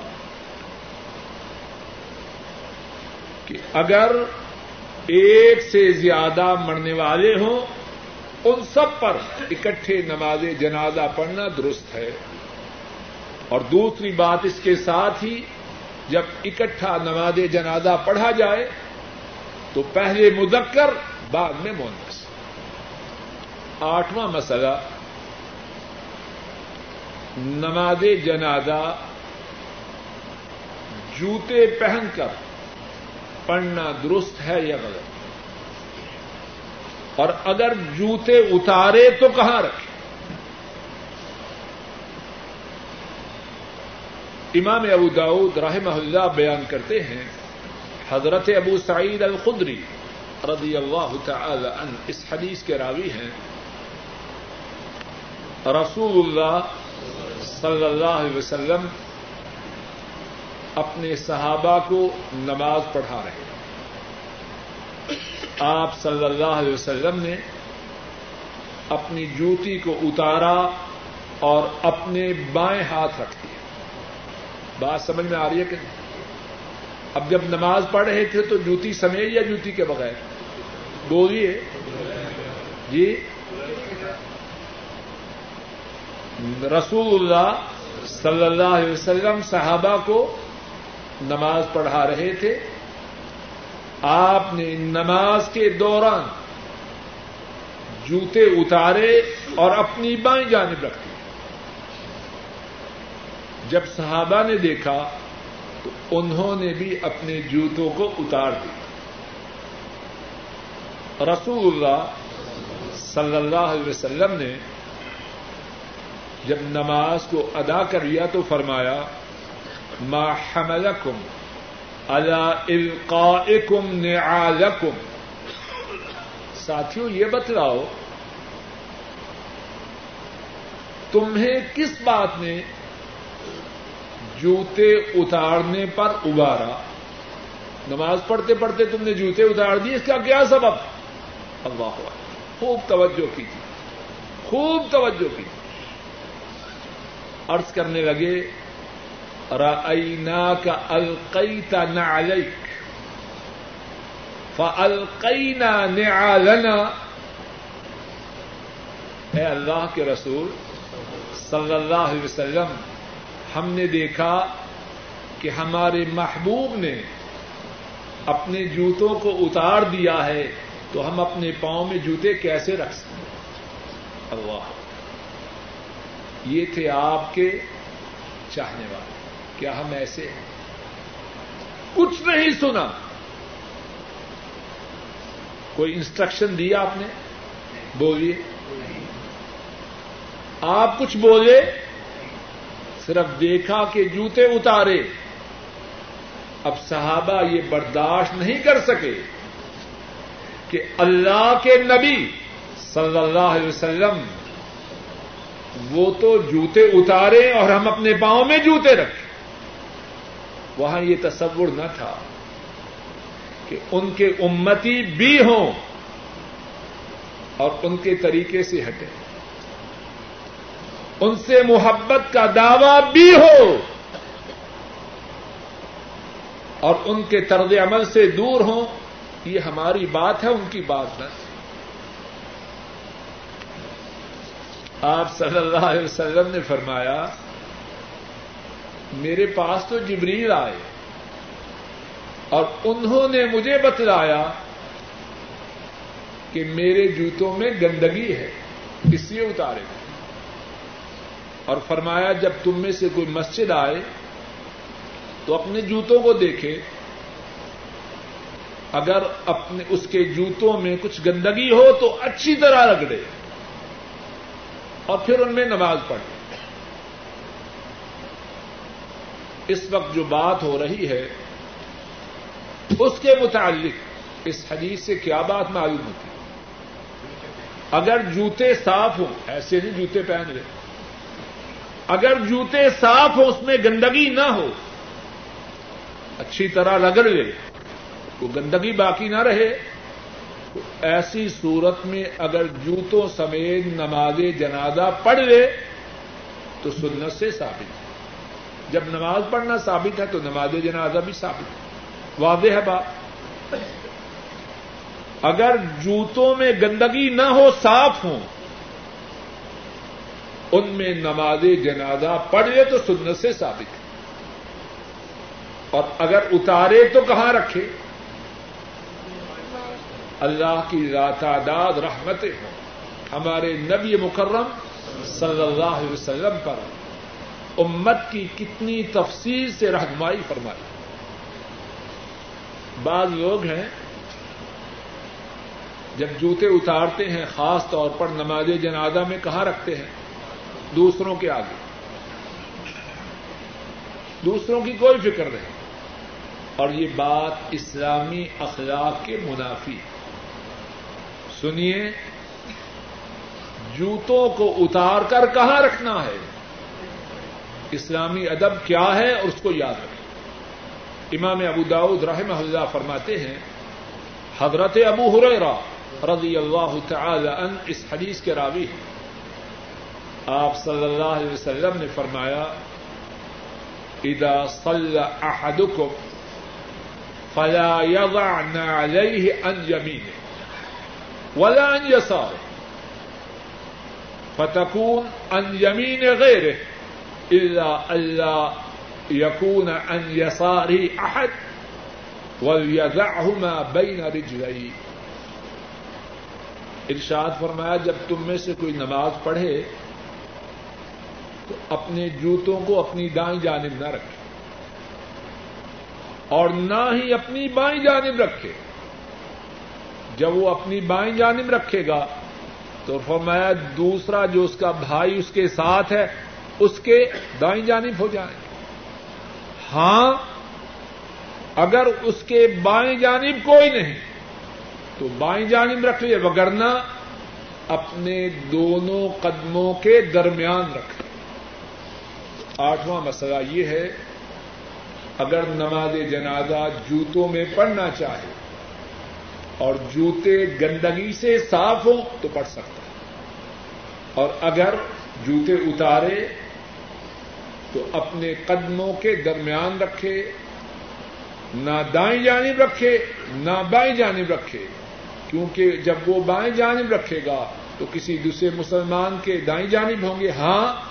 کہ اگر ایک سے زیادہ مرنے والے ہوں، ان سب پر اکٹھے نماز جنازہ پڑھنا درست ہے۔ اور دوسری بات اس کے ساتھ ہی، جب اکٹھا نماز جنازہ پڑھا جائے، تو پہلے مذکر، بعد میں مونس آٹھواں مسئلہ، نماز جنازہ جوتے پہن کر پڑھنا درست ہے یا غلط؟ اور اگر جوتے اتارے تو کہاں رکھے؟ امام ابو داود رحمہ اللہ بیان کرتے ہیں، حضرت ابو سعید الخدری رضی اللہ تعالی عنہ اس حدیث کے راوی ہیں۔ رسول اللہ صلی اللہ علیہ وسلم اپنے صحابہ کو نماز پڑھا رہے آپ صلی اللہ علیہ وسلم نے اپنی جوتی کو اتارا اور اپنے بائیں ہاتھ رکھ دیا۔ بات سمجھ میں آ رہی ہے کہ اب جب نماز پڑھ رہے تھے تو جوتی سمیت یا جوتی کے بغیر؟ بولیے۔ جی۔ رسول اللہ صلی اللہ علیہ وسلم صحابہ کو نماز پڑھا رہے تھے۔ آپ نے نماز کے دوران جوتے اتارے اور اپنی بائیں جانب رکھ دی۔ جب صحابہ نے دیکھا تو انہوں نے بھی اپنے جوتوں کو اتار دیا۔ رسول اللہ صلی اللہ علیہ وسلم نے جب نماز کو ادا کر لیا تو فرمایا، ما حملکم على القائکم نعالکم. ساتھیوں یہ بتلاؤ، تمہیں کس بات نے جوتے اتارنے پر ابارا نماز پڑھتے پڑھتے تم نے جوتے اتار دیے، اس کا کیا سبب؟ اللہ خوب توجہ کی تھی، خوب توجہ کی تھی۔ عرض کرنے لگے رأینا کا القیتا نعلیک فالقینا نعالنا اے اللہ کے رسول صلی اللہ علیہ وسلم، ہم نے دیکھا کہ ہمارے محبوب نے اپنے جوتوں کو اتار دیا ہے، تو ہم اپنے پاؤں میں جوتے کیسے رکھ سکتے اللہ۔ یہ تھے آپ کے چاہنے والے۔ کیا ہم ایسے ہیں؟ کچھ نہیں سنا۔ کوئی انسٹرکشن دیا آپ نے؟ بولیے۔ آپ کچھ بولے؟ صرف دیکھا کہ جوتے اتارے۔ اب صحابہ یہ برداشت نہیں کر سکے کہ اللہ کے نبی صلی اللہ علیہ وسلم وہ تو جوتے اتارے اور ہم اپنے پاؤں میں جوتے رکھیں وہاں یہ تصور نہ تھا کہ ان کے امتی بھی ہوں اور ان کے طریقے سے ہٹیں۔ ان سے محبت کا دعوی بھی ہو اور ان کے طرز عمل سے دور ہوں، یہ ہماری بات ہے، ان کی بات نہ آپ صلی اللہ علیہ وسلم نے فرمایا، میرے پاس تو جبریل آئے، اور انہوں نے مجھے بتلایا کہ میرے جوتوں میں گندگی ہے، اس لیے اتارے اور فرمایا، جب تم میں سے کوئی مسجد آئے تو اپنے جوتوں کو دیکھے، اگر اپنے اس کے جوتوں میں کچھ گندگی ہو تو اچھی طرح رگڑے اور پھر ان میں نماز پڑھے اس وقت جو بات ہو رہی ہے، اس کے متعلق اس حدیث سے کیا بات معلوم ہوتی؟ اگر جوتے صاف ہوں، ایسے نہیں جوتے پہن لے اگر جوتے صاف ہوں، اس میں گندگی نہ ہو، اچھی طرح رگڑ لے، وہ گندگی باقی نہ رہے۔ ایسی صورت میں اگر جوتوں سمیت نماز جنازہ پڑھ لے تو سنت سے ثابت ہے۔ جب نماز پڑھنا ثابت ہے تو نماز جنازہ بھی ثابت ہے۔ واضح ہے بات؟ اگر جوتوں میں گندگی نہ ہو، صاف ہوں، ان میں نماز جنازہ پڑھے تو سنت سے ثابت ہے۔ اور اگر اتارے تو کہاں رکھے؟ اللہ کی راتعداد رحمتیں ہوں۔ ہمارے نبی مکرم صلی اللہ علیہ وسلم پر امت کی کتنی تفصیل سے رہنمائی فرمائی۔ بعض لوگ ہیں، جب جوتے اتارتے ہیں، خاص طور پر نماز جنازہ میں کہاں رکھتے ہیں؟ دوسروں کے آگے۔ دوسروں کی کوئی فکر نہیں۔ اور یہ بات اسلامی اخلاق کے منافی ہے۔ سنیے، جوتوں کو اتار کر کہاں رکھنا ہے؟ اسلامی ادب کیا ہے اور اس کو یاد رکھیں۔ امام ابو داود رحمہ اللہ فرماتے ہیں، حضرت ابو ہریرا رضی اللہ تعالی ان اس حدیث کے راوی ہیں۔ آپ صلی اللہ علیہ وسلم نے فرمایا، اذا صلى احدكم فلا يضع عليه ان يمينه ولا ان يساره. فتكون ان يمين غيره الا الا يكون ان يساره احد وليضعهما بين رجليه. ارشاد فرمایا، جب تم میں سے کوئی نماز پڑھے، تو اپنے جوتوں کو اپنی دائیں جانب نہ رکھے، اور نہ ہی اپنی بائیں جانب رکھے۔ جب وہ اپنی بائیں جانب رکھے گا تو فرمایا دوسرا جو اس کا بھائی اس کے ساتھ ہے، اس کے دائیں جانب ہو جائیں۔ ہاں اگر اس کے بائیں جانب کوئی نہیں، تو بائیں جانب رکھ لیے وگرنا اپنے دونوں قدموں کے درمیان رکھے آٹھواں مسئلہ یہ ہے، اگر نماز جنازہ جوتوں میں پڑھنا چاہے اور جوتے گندگی سے صاف ہوں تو پڑھ سکتا ہے۔ اور اگر جوتے اتارے تو اپنے قدموں کے درمیان رکھے، نہ دائیں جانب رکھے، نہ بائیں جانب رکھے، کیونکہ جب وہ بائیں جانب رکھے گا تو کسی دوسرے مسلمان کے دائیں جانب ہوں گے۔ ہاں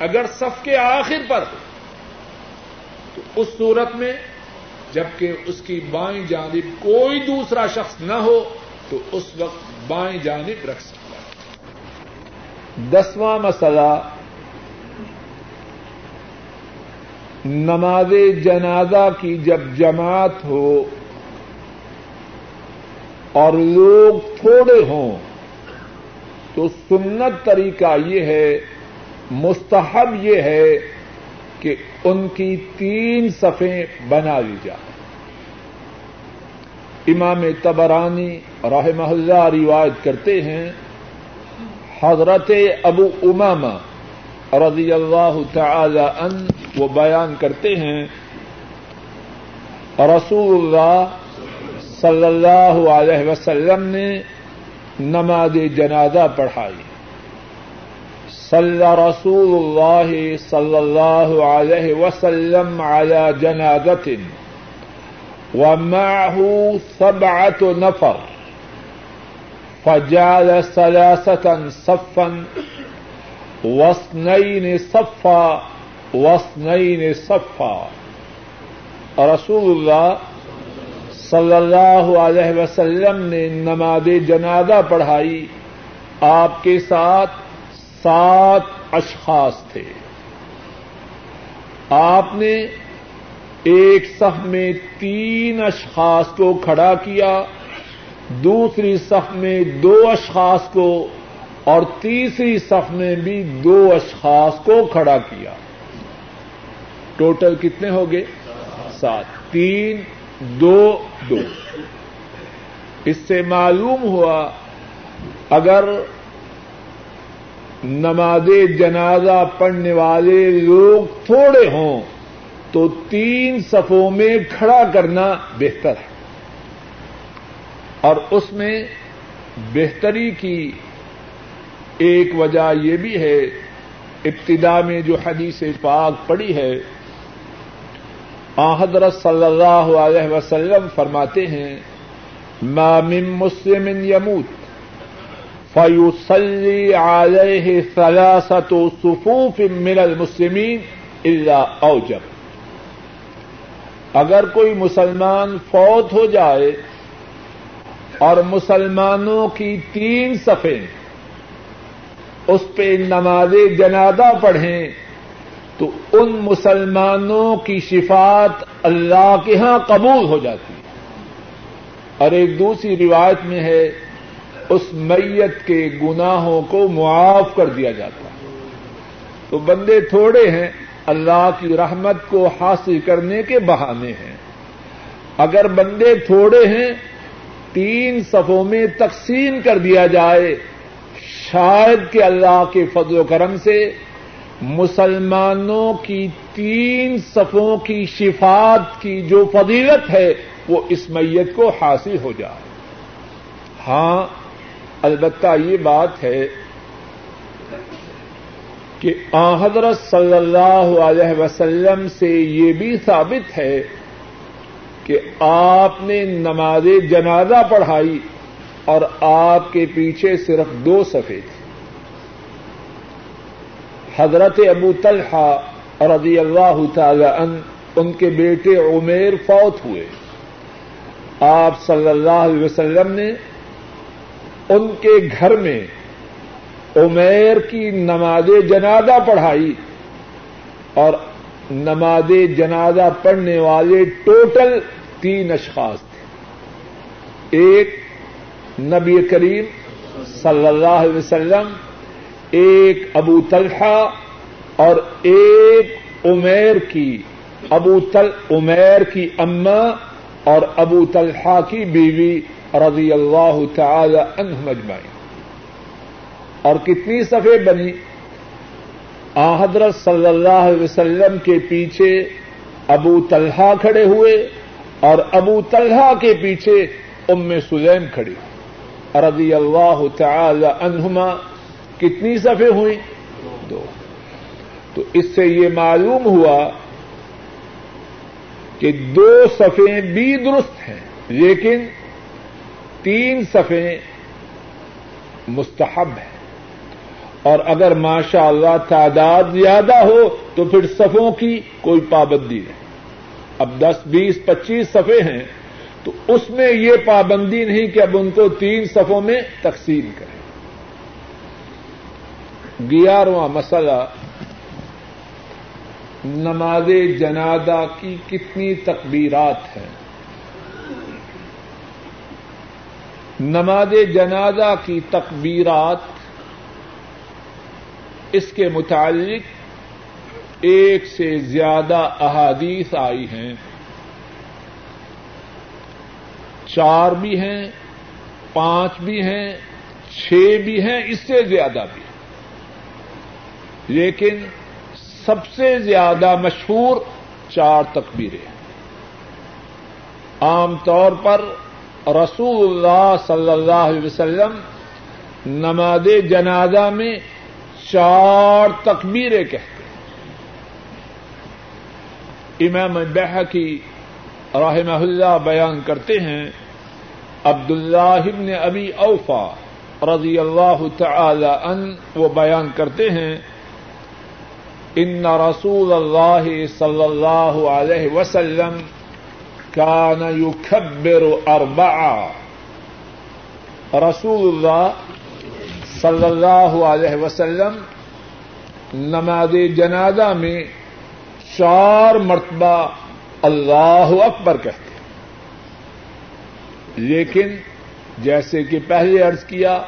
اگر صف کے آخر پر ہو، تو اس صورت میں جبکہ اس کی بائیں جانب کوئی دوسرا شخص نہ ہو تو اس وقت بائیں جانب رکھ سکتا ہے۔ دسواں مسئلہ، نماز جنازہ کی جب جماعت ہو اور لوگ تھوڑے ہوں تو سنت طریقہ یہ ہے، مستحب یہ ہے کہ ان کی تین صفیں بنا لی جائیں۔ امام تبرانی رحمہ اللہ روایت کرتے ہیں، حضرت ابو اماما رضی اللہ تعالی ان وہ بیان کرتے ہیں، رسول اللہ صلی اللہ علیہ وسلم نے نماز جنازہ پڑھائی۔ صلى رسول الله صلى الله عليه وسلم على جنازة ومعه سبعة نفر فجعل ثلاثة صفا واثنين صفا واثنين صفا رسول اللہ صلی اللہ علیہ وسلم نے نماز جنازہ پڑھائی آپ کے ساتھ سات اشخاص تھے۔ آپ نے ایک صف میں تین اشخاص کو کھڑا کیا، دوسری صف میں دو اشخاص کو اور تیسری صف میں بھی دو اشخاص کو کھڑا کیا۔ ٹوٹل کتنے ہو گئے؟ سات۔ تین، دو دو۔ اس سے معلوم ہوا، اگر نماز جنازہ پڑھنے والے لوگ تھوڑے ہوں تو تین صفوں میں کھڑا کرنا بہتر ہے۔ اور اس میں بہتری کی ایک وجہ یہ بھی ہے، ابتدا میں جو حدیث پاک پڑی ہے حضرت صلی اللہ علیہ وسلم فرماتے ہیں من مسلم یموت فیوسلی علیہ ثلاثت صفوف من المسلمین الا اوجب اگر کوئی مسلمان فوت ہو جائے اور مسلمانوں کی تین صفیں اس پہ نماز جنازہ پڑھیں، تو ان مسلمانوں کی شفات اللہ کے ہاں قبول ہو جاتی۔ ہے اور ایک دوسری روایت میں ہے اس میت کے گناہوں کو معاف کر دیا جاتا ہے۔ تو بندے تھوڑے ہیں، اللہ کی رحمت کو حاصل کرنے کے بہانے ہیں۔ اگر بندے تھوڑے ہیں، تین صفوں میں تقسیم کر دیا جائے، شاید کہ اللہ کے فضل و کرم سے مسلمانوں کی تین صفوں کی شفات کی جو فضیلت ہے، وہ اس میت کو حاصل ہو جائے۔ ہاں البتہ یہ بات ہے کہ آ حضرت صلی اللہ علیہ وسلم سے یہ بھی ثابت ہے کہ آپ نے نماز جنازہ پڑھائی اور آپ کے پیچھے صرف دو صفحے تھے۔ حضرت ابو طلحہ رضی اللہ تعالی ان ان کے بیٹے عمیر فوت ہوئے۔ آپ صلی اللہ علیہ وسلم نے ان کے گھر میں عمیر کی نماز جنازہ پڑھائی اور نماز جنازہ پڑھنے والے ٹوٹل تین اشخاص تھے۔ ایک نبی کریم صلی اللہ علیہ وسلم، ایک ابو طلحہ اور ایک عمیر کی، ابو تل عمیر کی اما اور ابو طلحہ کی بیوی۔ رضی اللہ تعالی عنہ مجمعین اور کتنی صفحے بنی حضرت صلی اللہ علیہ وسلم کے پیچھے ابو طلحہ کھڑے ہوئے اور ابو طلحہ کے پیچھے ام سلیم کھڑی رضی اللہ تعالی عنہما کتنی صفحے ہوئی دو۔ تو اس سے یہ معلوم ہوا کہ دو صفحے بھی درست ہیں، لیکن تین صفحے مستحب ہیں۔ اور اگر ماشاء اللہ تعداد زیادہ ہو تو پھر صفوں کی کوئی پابندی نہیں۔ اب دس، بیس، پچیس صفحے ہیں تو اس میں یہ پابندی نہیں کہ اب ان کو تین صفوں میں تقسیم کریں۔ گیارہواں مسئلہ، نماز جنازہ کی کتنی تکبیرات ہیں۔ نماز جنازہ کی تکبیرات اس کے متعلق ایک سے زیادہ احادیث آئی ہیں۔ چار بھی ہیں، پانچ بھی ہیں، چھ بھی ہیں، اس سے زیادہ بھی۔ لیکن سب سے زیادہ مشہور چار تکبیریں عام طور پر رسول اللہ صلی اللہ علیہ وسلم نماز جنازہ میں چار تکبیریں کہتے امام بہ کی رحمہ اللہ بیان کرتے ہیں عبد اللہ ابن ابی اوفا رضی اللہ تعالی ان وہ بیان کرتے ہیں، ان رسول اللہ صلی اللہ علیہ وسلم کان يكبر اربعا رسول اللہ صلی اللہ علیہ وسلم نماز جنازہ میں چار مرتبہ اللہ اکبر کہتے ہیں. لیکن جیسے کہ پہلے عرض کیا،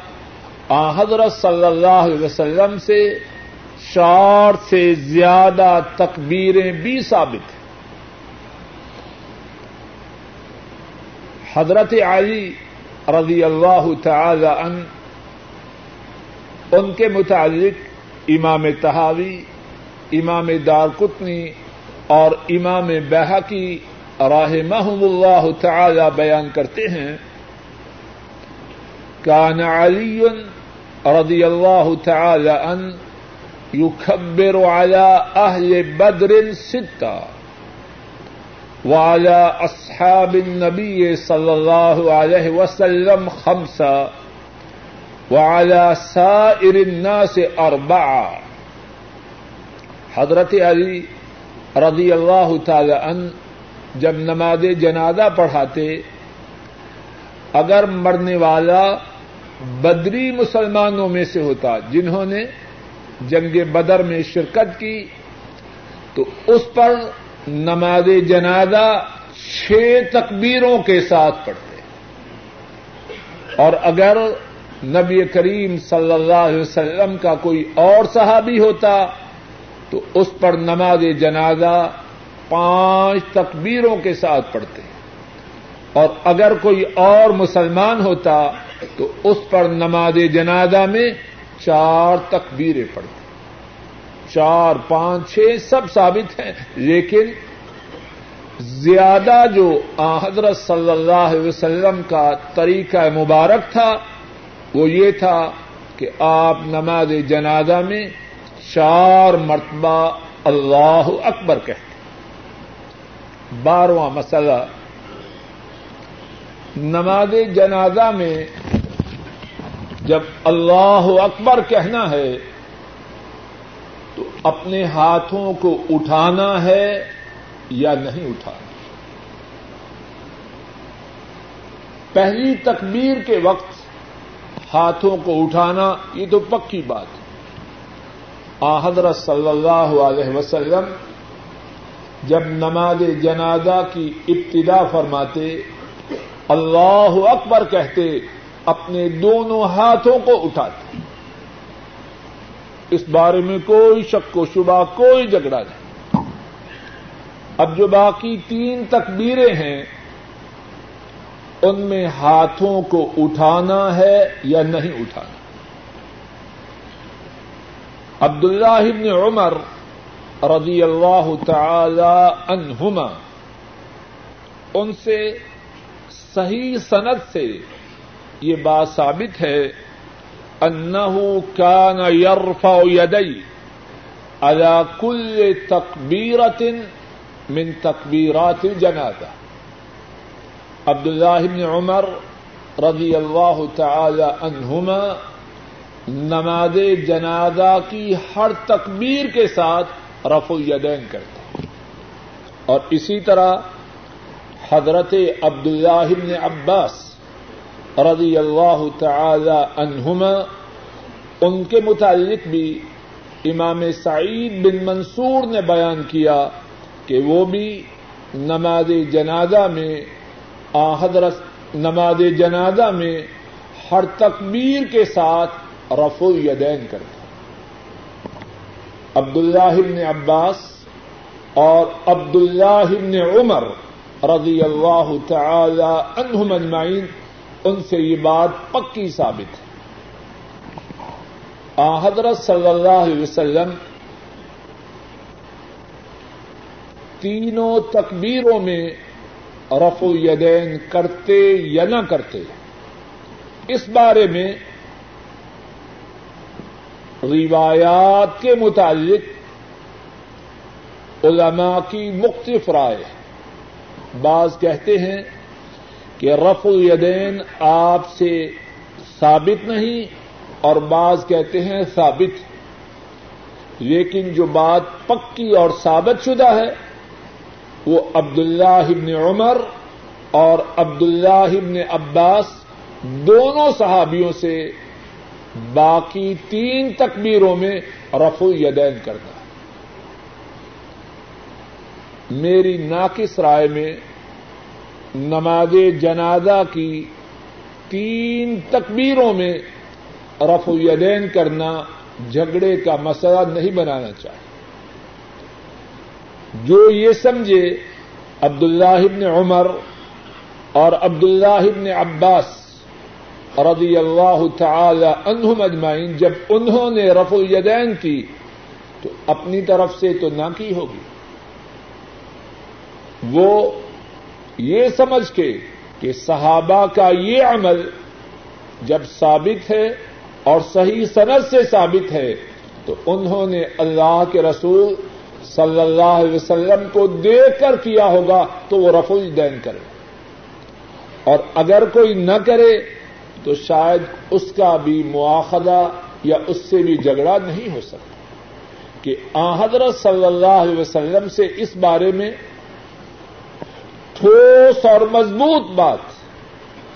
آ حضرت صلی اللہ علیہ وسلم سے چار سے زیادہ تکبیریں بھی ثابت ہیں۔ حضرت علی رضی اللہ تعالی ان ان کے متعلق امام تحاوی امام دارکتنی اور امام بحقی راہ محم اللہ تعالی بیان کرتے ہیں كان علي رضي الله تعالى أن يكبر على أهل بدر ستة وعلى أصحاب النبي صلى الله عليه وسلم خمسة وعلى سائر الناس أربعة. حضرت علی رضی اللہ تعالی ان جب نماز جنازہ پڑھاتے، اگر مرنے والا بدری مسلمانوں میں سے ہوتا، جنہوں نے جنگ بدر میں شرکت کی، تو اس پر نماز جنازہ چھ تکبیروں کے ساتھ پڑھتے اور اگر نبی کریم صلی اللہ علیہ وسلم کا کوئی اور صحابی ہوتا تو اس پر نماز جنازہ پانچ تکبیروں کے ساتھ پڑھتے اور اگر کوئی اور مسلمان ہوتا تو اس پر نماز جنازہ میں چار تکبیریں پڑھتے چار، پانچ، چھ، سب ثابت ہیں۔ لیکن زیادہ جو حضرت صلی اللہ علیہ وسلم کا طریقہ مبارک تھا، وہ یہ تھا کہ آپ نماز جنازہ میں چار مرتبہ اللہ اکبر کہتے بارواں مسئلہ، نماز جنازہ میں جب اللہ اکبر کہنا ہے اپنے ہاتھوں کو اٹھانا ہے یا نہیں اٹھانا۔ پہلی تکبیر کے وقت ہاتھوں کو اٹھانا، یہ تو پکی بات ہے۔ حضرت صلی اللہ علیہ وسلم جب نماز جنازہ کی ابتدا فرماتے، اللہ اکبر کہتے، اپنے دونوں ہاتھوں کو اٹھاتے۔ اس بارے میں کوئی شک و شبہ، کوئی جھگڑا نہیں۔ اب جو باقی تین تکبیریں ہیں، ان میں ہاتھوں کو اٹھانا ہے یا نہیں اٹھانا؟ عبد اللہ عمر رضی اللہ تعالی عنہما، ان سے صحیح صنعت سے یہ بات ثابت ہے انه كان يرفع يدي على كل تكبيرة من تكبيرات الجنازة. عبد الله بن عمر رضی اللہ تعالی عنہما نماز جنازہ کی ہر تکبیر کے ساتھ رف الیدین کرتے اور اسی طرح حضرت عبد اللہ عباس رضی اللہ تعالی عنہما، ان کے متعلق بھی امام سعید بن منصور نے بیان کیا کہ وہ بھی نماز جنازہ میں حضرت نماز جنازہ میں ہر تکبیر کے ساتھ رف الیدین کرتا۔ عبد اللہ عباس اور عبد اللہ عمر رضی اللہ تعالی عنہم اجمعین ان سے یہ بات پکی ثابت ہے۔ حضرت صلی اللہ علیہ وسلم تینوں تکبیروں میں رف الیدین کرتے یا نہ کرتے، اس بارے میں روایات کے متعلق علماء کی مختلف رائے بعض کہتے ہیں کہ رف الیدین آپ سے ثابت نہیں اور بعض کہتے ہیں ثابت۔ لیکن جو بات پکی اور ثابت شدہ ہے، وہ عبد اللہ ابن عمر اور عبد اللہ ابن عباس دونوں صحابیوں سے باقی تین تکبیروں میں رف یدین کرنا میری ناقص رائے میں نماز جنازہ کی تین تکبیروں میں رف یدین کرنا جھگڑے کا مسئلہ نہیں بنانا چاہیے۔ جو یہ سمجھے عبد اللہ عمر اور عبد اللہ عباس رضی اللہ تعالی عنہم اجمعین جب انہوں نے رف الیدین کی تو اپنی طرف سے تو نہ کی ہوگی۔ وہ یہ سمجھ کے کہ صحابہ کا یہ عمل جب ثابت ہے اور صحیح صنعت سے ثابت ہے، تو انہوں نے اللہ کے رسول صلی اللہ علیہ وسلم کو دیکھ کر کیا ہوگا تو وہ رف الدین کرے۔ اور اگر کوئی نہ کرے تو شاید اس کا بھی مواخذہ یا اس سے بھی جھگڑا نہیں ہو سکتا۔ کہ آ حضرت صلی اللہ علیہ وسلم سے اس بارے میں ٹھوس اور مضبوط بات۔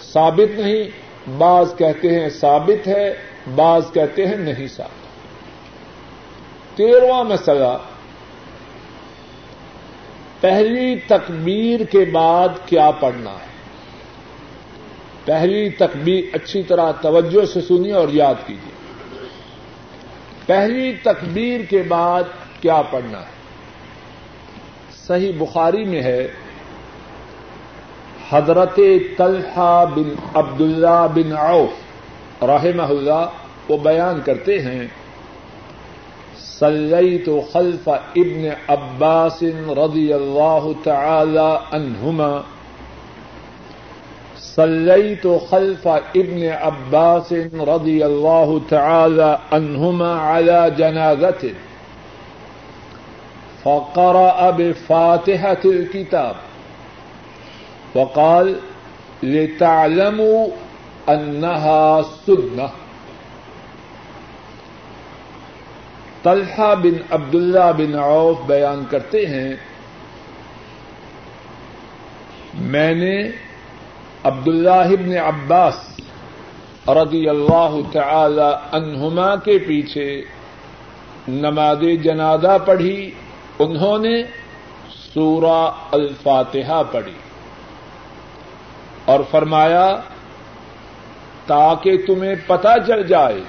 ثابت نہیں، بعض کہتے ہیں ثابت ہے، بعض کہتے ہیں نہیں ثابت۔ تیرواں مسئلہ، پہلی تکبیر کے بعد کیا پڑھنا ہے۔ پہلی تکبیر، اچھی طرح توجہ سے سنیے اور یاد کیجیے۔ پہلی تکبیر کے بعد کیا پڑھنا ہے؟ صحیح بخاری میں ہے حضرت طلحہ بن عبد اللہ بن عوف رحمہ اللہ وہ بیان کرتے ہیں، صلیت خلف ابن عباس رضی اللہ تعالی عنہما، صلیت خلف ابن عباس رضی اللہ تعالی عنہما على جنازة فقرأ بفاتحة الكتاب وقال، لتعلموا أنها سنة. طلحہ بن عبداللہ بن عوف بیان کرتے ہیں، میں نے عبداللہ بن عباس رضی اللہ تعالی عنہما کے پیچھے نماز جنازہ پڑھی، انہوں نے سورہ الفاتحہ پڑھی. اور فرمایا، تاکہ تمہیں پتہ چل جائے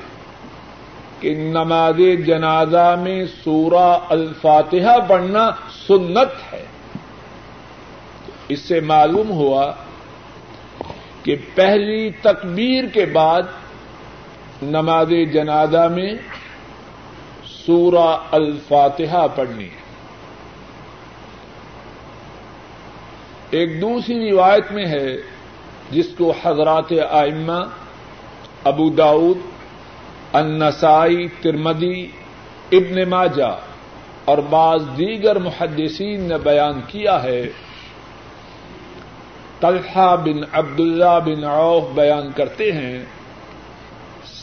کہ نماز جنازہ میں سورہ الفاتحہ پڑھنا سنت ہے۔ اس سے معلوم ہوا کہ پہلی تکبیر کے بعد نماز جنازہ میں سورہ الفاتحہ پڑھنی ہے۔ ایک دوسری روایت میں ہے جس کو حضرات آئمہ، ابو داود، النسائی ترمدی ابن ماجہ اور بعض دیگر محدثین نے بیان کیا ہے۔ طلحہ بن عبد اللہ بن عوف بیان کرتے ہیں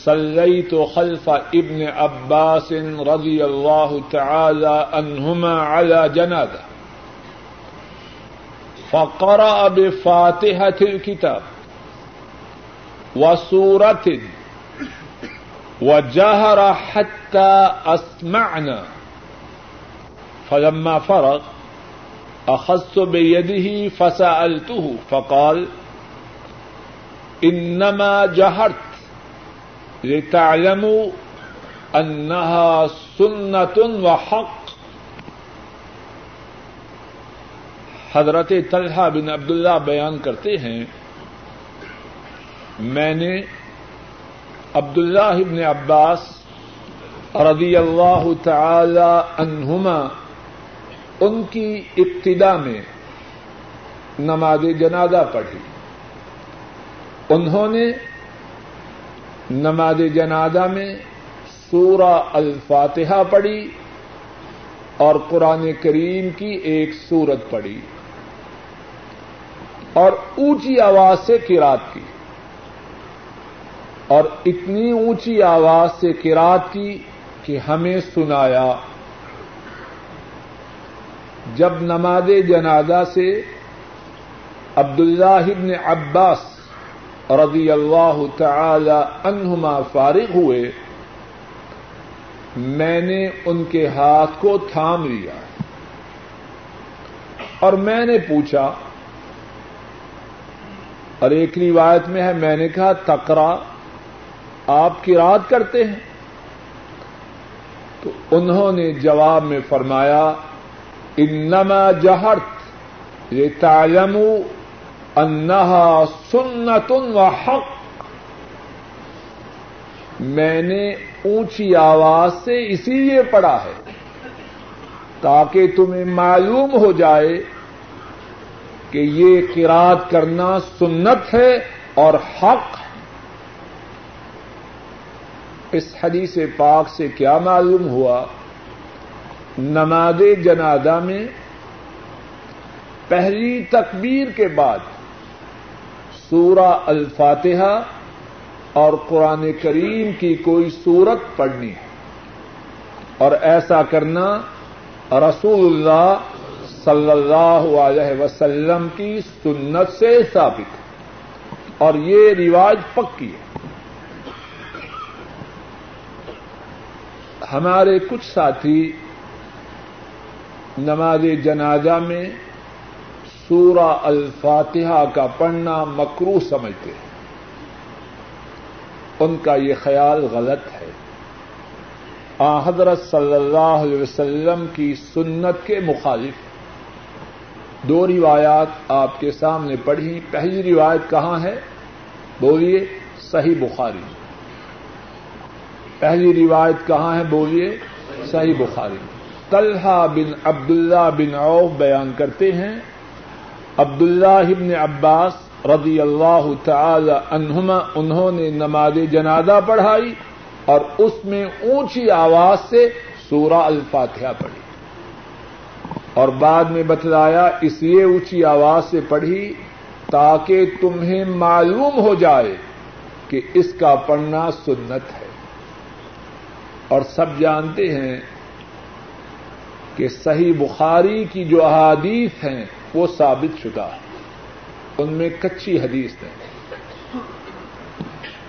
صلی تو خلف ابن عباس رضی اللہ تعالی عنہما على جنازہ۔ فقرأ بفاتحة الكتاب وسورة وجهر حتى أسمعنا. فلما فرغ، أخذت بيده فسألته، فقال إنما جهرت لتعلموا أنها سنة وحق. حضرت طلحہ بن عبداللہ بیان کرتے ہیں، میں نے عبداللہ ابن عباس رضی اللہ تعالی عنہما ان کی ابتدا میں نماز جنازہ پڑھی۔ انہوں نے نماز جنازہ میں سورہ الفاتحہ پڑھی اور قرآن کریم کی ایک سورت پڑھی۔ اور اونچی آواز سے کراط کی اور اتنی اونچی آواز سے کراط کی کہ ہمیں سنایا۔ جب نماز جنازہ سے عبداللہ ابن عباس رضی اللہ تعالی عنہما فارغ ہوئے، میں نے ان کے ہاتھ کو تھام لیا اور میں نے پوچھا اور ایک روایت میں ہے، میں نے کہا تکرا آپ کی رات کرتے ہیں۔ تو انہوں نے جواب میں فرمایا، انما جہرت یہ تعلم انہا سنت و حق۔ میں نے اونچی آواز سے اسی لیے پڑھا ہے تاکہ تمہیں معلوم ہو جائے کہ یہ قراد کرنا سنت ہے اور حق اس حدیث پاک سے کیا معلوم ہوا؟ نماز جنازہ میں پہلی تکبیر کے بعد سورہ الفاتحہ اور قرآن کریم کی کوئی صورت پڑھنی ہے اور ایسا کرنا رسول اللہ صلی اللہ علیہ وسلم کی سنت سے ثابت اور یہ رواج پکی ہے۔ ہمارے کچھ ساتھی نماز جنازہ میں سورہ الفاتحہ کا پڑھنا مکرو سمجھتے ہیں۔ ان کا یہ خیال غلط ہے۔ آ، حضرت صلی اللہ علیہ وسلم کی سنت کے مخالف دو روایات آپ کے سامنے پڑھی۔ پہلی روایت کہاں ہے؟ بولیے، صحیح بخاری۔ پہلی روایت کہاں ہے؟ بولیے، صحیح بخاری۔ طلحہ بن عبداللہ بن عوف بیان کرتے ہیں۔ عبداللہ بن عباس رضی اللہ تعالی عنہما، انہوں نے نماز جنازہ پڑھائی اور اس میں اونچی آواز سے سورہ الفاتحہ پڑھی۔ اور بعد میں بتلایا، اس لیے اونچی آواز سے پڑھی، تاکہ تمہیں معلوم ہو جائے کہ اس کا پڑھنا سنت ہے۔ اور سب جانتے ہیں کہ صحیح بخاری کی جو احادیث ہیں، وہ ثابت شدہ ہے ان میں کچی حدیث ہے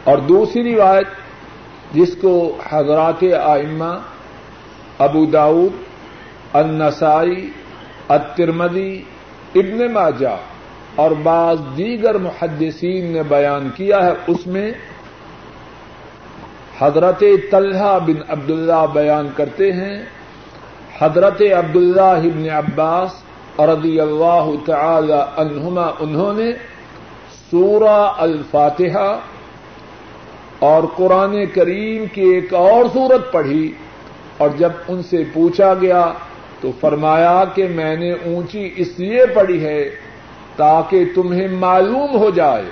اور دوسری روایت، جس کو حضرات آئمہ ابو داود النسائی الترمدی ابن ماجہ اور بعض دیگر محدثین نے بیان کیا ہے۔ اس میں حضرت طلحہ بن عبداللہ بیان کرتے ہیں۔ حضرت عبداللہ بن عباس رضی اللہ تعالی عنہما، انہوں نے سورہ الفاتحہ اور قرآن کریم کی ایک اور صورت پڑھی اور جب ان سے پوچھا گیا تو فرمایا کہ میں نے اونچی اس لیے پڑھی ہے تاکہ تمہیں معلوم ہو جائے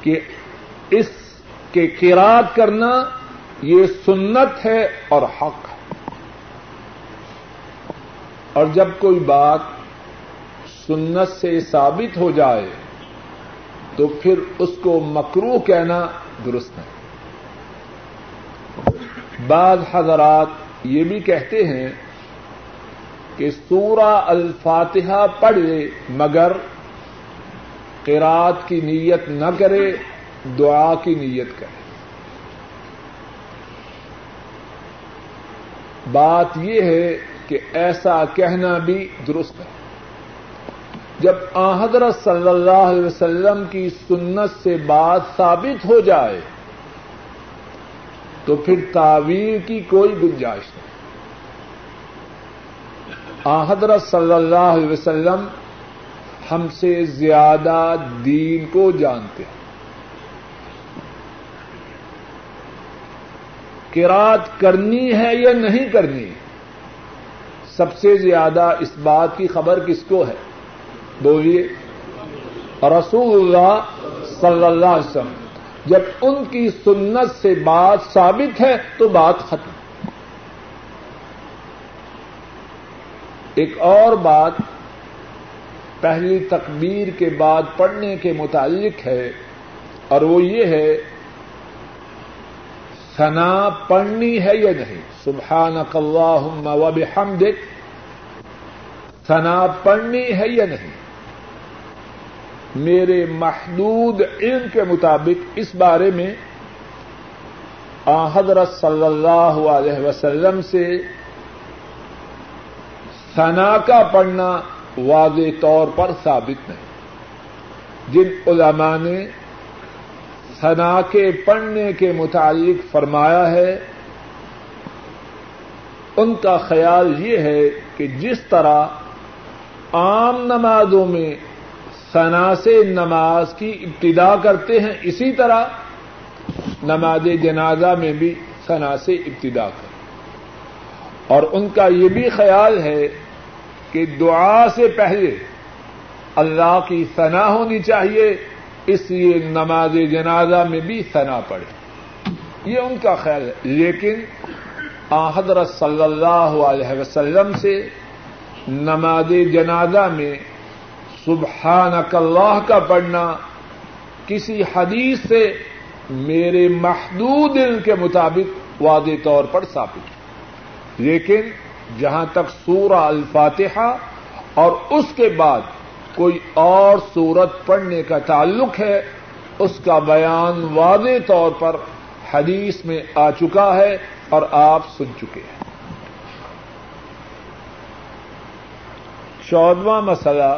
کہ اس کے قرات کرنا یہ سنت ہے اور حق ہے۔ اور جب کوئی بات سنت سے ثابت ہو جائے تو پھر اس کو مکرو کہنا درست ہے بعض حضرات یہ بھی کہتے ہیں کہ سورہ الفاتحہ پڑھے مگر قرات کی نیت نہ کرے، دعا کی نیت کرے۔ بات یہ ہے کہ ایسا کہنا بھی درست ہے۔ جب آ حضرت صلی اللہ علیہ وسلم کی سنت سے بات ثابت ہو جائے تو پھر تعویر کی کوئی گنجائش نہیں۔ آ، حضرت صلی اللہ علیہ وسلم ہم سے زیادہ دین کو جانتے ہیں۔ کرات کرنی ہے یا نہیں کرنی؟ سب سے زیادہ اس بات کی خبر کس کو ہے؟ بولیے۔ رسول اللہ صلی اللہ علیہ وسلم۔ جب ان کی سنت سے بات ثابت ہے تو بات ختم۔ ایک اور بات پہلی تکبیر کے بعد پڑھنے کے متعلق ہے اور وہ یہ ہے، ثنا پڑھنی ہے یا نہیں؟ سبحانک اللہم و بحمدک، ثنا پڑھنی ہے یا نہیں؟ میرے محدود علم کے مطابق اس بارے میں آ، حضرت صلی اللہ علیہ وسلم سے ثنا کا پڑھنا واضح طور پر ثابت نہیں۔ جن علماء نے ثنا کے پڑھنے کے متعلق فرمایا ہے، ان کا خیال یہ ہے کہ جس طرح عام نمازوں میں ثنا سے نماز کی ابتدا کرتے ہیں، اسی طرح نماز جنازہ میں بھی ثنا سے ابتدا کریں اور ان کا یہ بھی خیال ہے کہ دعا سے پہلے اللہ کی ثنا ہونی چاہیے، اس لیے نماز جنازہ میں بھی ثنا پڑے یہ ان کا خیال ہے۔ لیکن حضرت صلی اللہ علیہ وسلم سے نماز جنازہ میں سبحان اللہ کا پڑھنا کسی حدیث سے میرے محدود علم کے مطابق واضح طور پر ثابت لیکن جہاں تک سورہ الفاتحہ اور اس کے بعد کوئی اور سورت پڑھنے کا تعلق ہے، اس کا بیان واضح طور پر حدیث میں آ چکا ہے اور آپ سن چکے ہیں۔ چودواں مسئلہ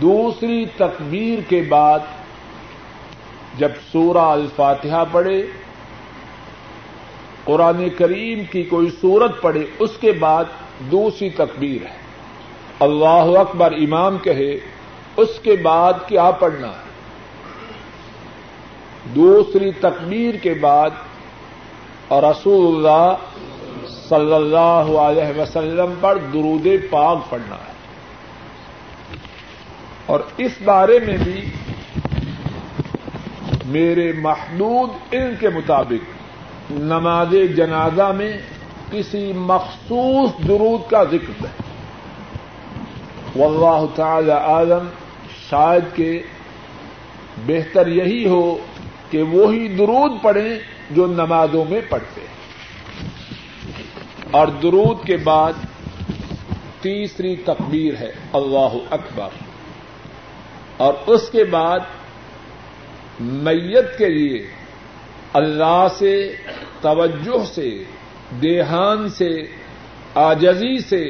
دوسری تکبیر کے بعد جب سورہ الفاتحہ پڑھے، قرآن کریم کی کوئی صورت پڑھے، اس کے بعد دوسری تکبیر ہے۔ اللہ اکبر امام کہے، اس کے بعد کیا پڑھنا ہے؟ دوسری تکبیر کے بعد اور رسول اللہ صلی اللہ علیہ وسلم پر درود پاک پڑھنا ہے۔ اور اس بارے میں بھی میرے محدود علم کے مطابق نماز جنازہ میں کسی مخصوص درود کا ذکر ہے۔ واللہ تعالی عالم شاید کہ بہتر یہی ہو کہ وہی درود پڑھیں جو نمازوں میں پڑھتے ہیں۔ اور درود کے بعد تیسری تکبیر ہے، اللہ اکبر۔ اور اس کے بعد میت کے لیے اللہ سے، توجہ سے، دیہان سے، آجزی سے،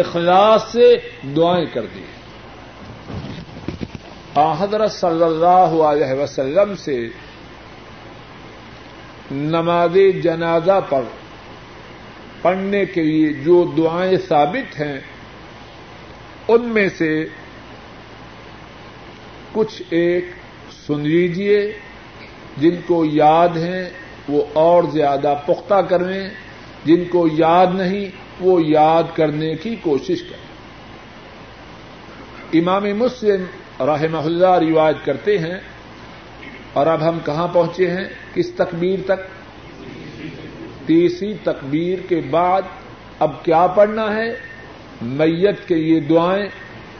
اخلاص سے دعائیں کر دی۔ حضرت صلی اللہ علیہ وسلم سے نماز جنازہ پر پڑھنے کے لیے جو دعائیں ثابت ہیں، ان میں سے کچھ ایک سن لیجیے جن کو یاد ہیں وہ اور زیادہ پختہ کریں، جن کو یاد نہیں وہ یاد کرنے کی کوشش کریں۔ امام مسلم رحمہ اللہ روایت کرتے ہیں، اور اب ہم کہاں پہنچے ہیں؟ کس تکبیر تک؟ تیسری تکبیر کے بعد اب کیا پڑھنا ہے؟ میت کے یہ دعائیں،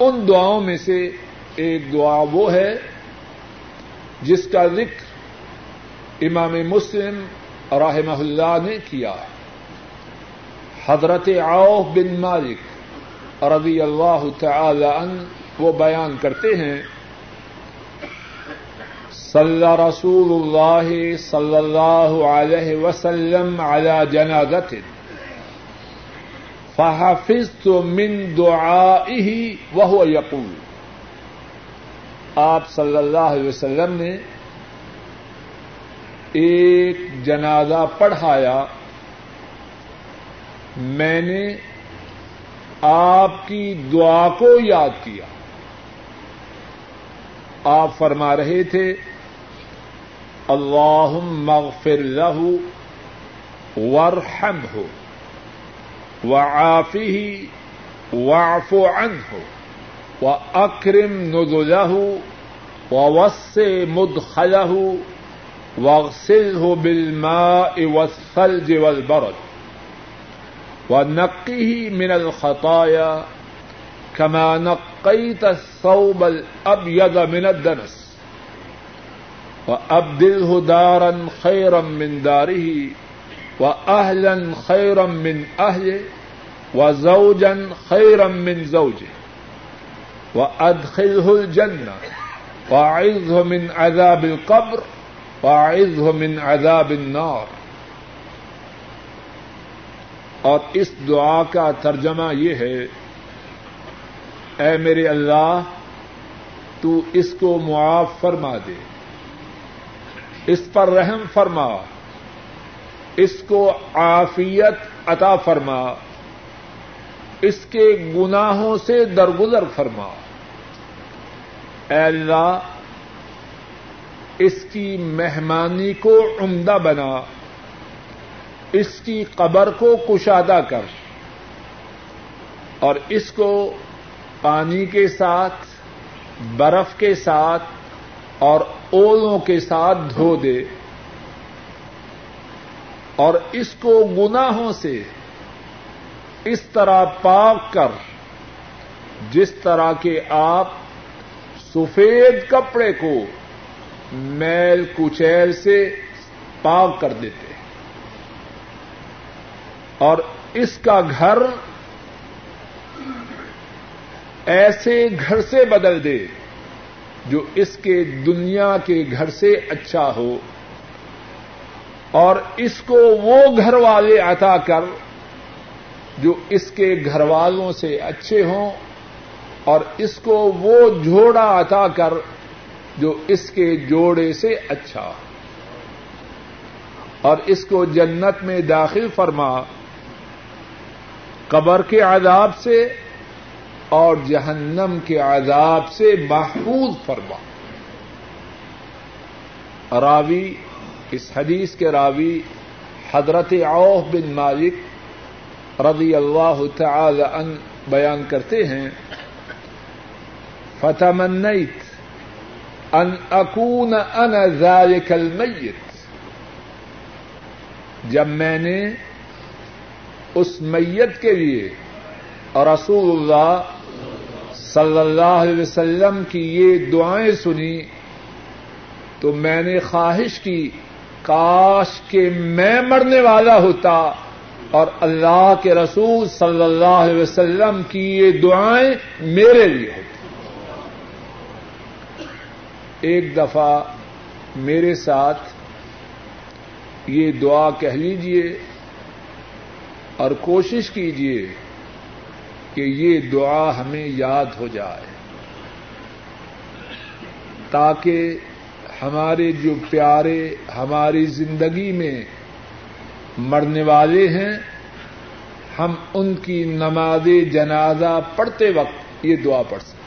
ان دعاؤں میں سے ایک دعا وہ ہے جس کا ذکر امام مسلم رحمہ اللہ نے کیا۔ حضرت عوف بن مالک رضی اللہ تعالی عنہ وہ بیان کرتے ہیں صلی رسول اللہ صلی اللہ علیہ وسلم علی جنازت فحفظت من دعائه وهو يقول. آپ صلی اللہ علیہ وسلم نے ایک جنازہ پڑھایا، میں نے آپ کی دعا کو یاد کیا۔ آپ فرما رہے تھے اللہ مغفر له ورحم ہو وعافی واف ان ہو ووسع مدخلہ واغسله بالماء والثلج والبرد ونقه من الخطايا كما نقيت الثوب الأبيض من الدنس وأبدله دارا خيرا من داره وأهلا خيرا من أهله وزوجا خيرا من زوجه وأدخله الجنة وأعذه من عذاب القبر وأعذه من عذاب النار اور اس دعا کا ترجمہ یہ ہے، اے میرے اللہ، تو اس کو معاف فرما دے۔ اس پر رحم فرما۔ اس کو عافیت عطا فرما۔ اس کے گناہوں سے درگزر فرما۔ اے اللہ، اس کی مہمانی کو عمدہ بنا۔ اس کی قبر کو کشادہ کر۔ اور اس کو پانی کے ساتھ، برف کے ساتھ اور اولوں کے ساتھ دھو دے اور اس کو گناہوں سے اس طرح پاک کر جس طرح کے آپ سفید کپڑے کو میل کچیل سے پاک کر دیتے اور اس کا گھر ایسے گھر سے بدل دے جو اس کے دنیا کے گھر سے اچھا ہو اور اس کو وہ گھر والے عطا کر جو اس کے گھر والوں سے اچھے ہوں اور اس کو وہ جوڑا عطا کر جو اس کے جوڑے سے اچھا ہو۔ اور اس کو جنت میں داخل فرما، قبر کے عذاب سے اور جہنم کے عذاب سے محفوظ فرما۔ راوی، اس حدیث کے راوی حضرت عوف بن مالک رضی اللہ تعالی ان بیان کرتے ہیں، فتمنیت ان اکون انا ذلك المیت جب میں نے اس میت کے لیے اور رسول اللہ صلی اللہ علیہ وسلم کی یہ دعائیں سنی تو میں نے خواہش کی، کاش کہ میں مرنے والا ہوتا اور اللہ کے رسول صلی اللہ علیہ وسلم کی یہ دعائیں میرے لیے ہوتی۔ ایک دفعہ میرے ساتھ یہ دعا کہہ لیجیے اور کوشش کیجیے کہ یہ دعا ہمیں یاد ہو جائے۔ تاکہ ہمارے جو پیارے، ہماری زندگی میں مرنے والے ہیں، ہم ان کی نماز جنازہ پڑھتے وقت یہ دعا پڑھ سکیں۔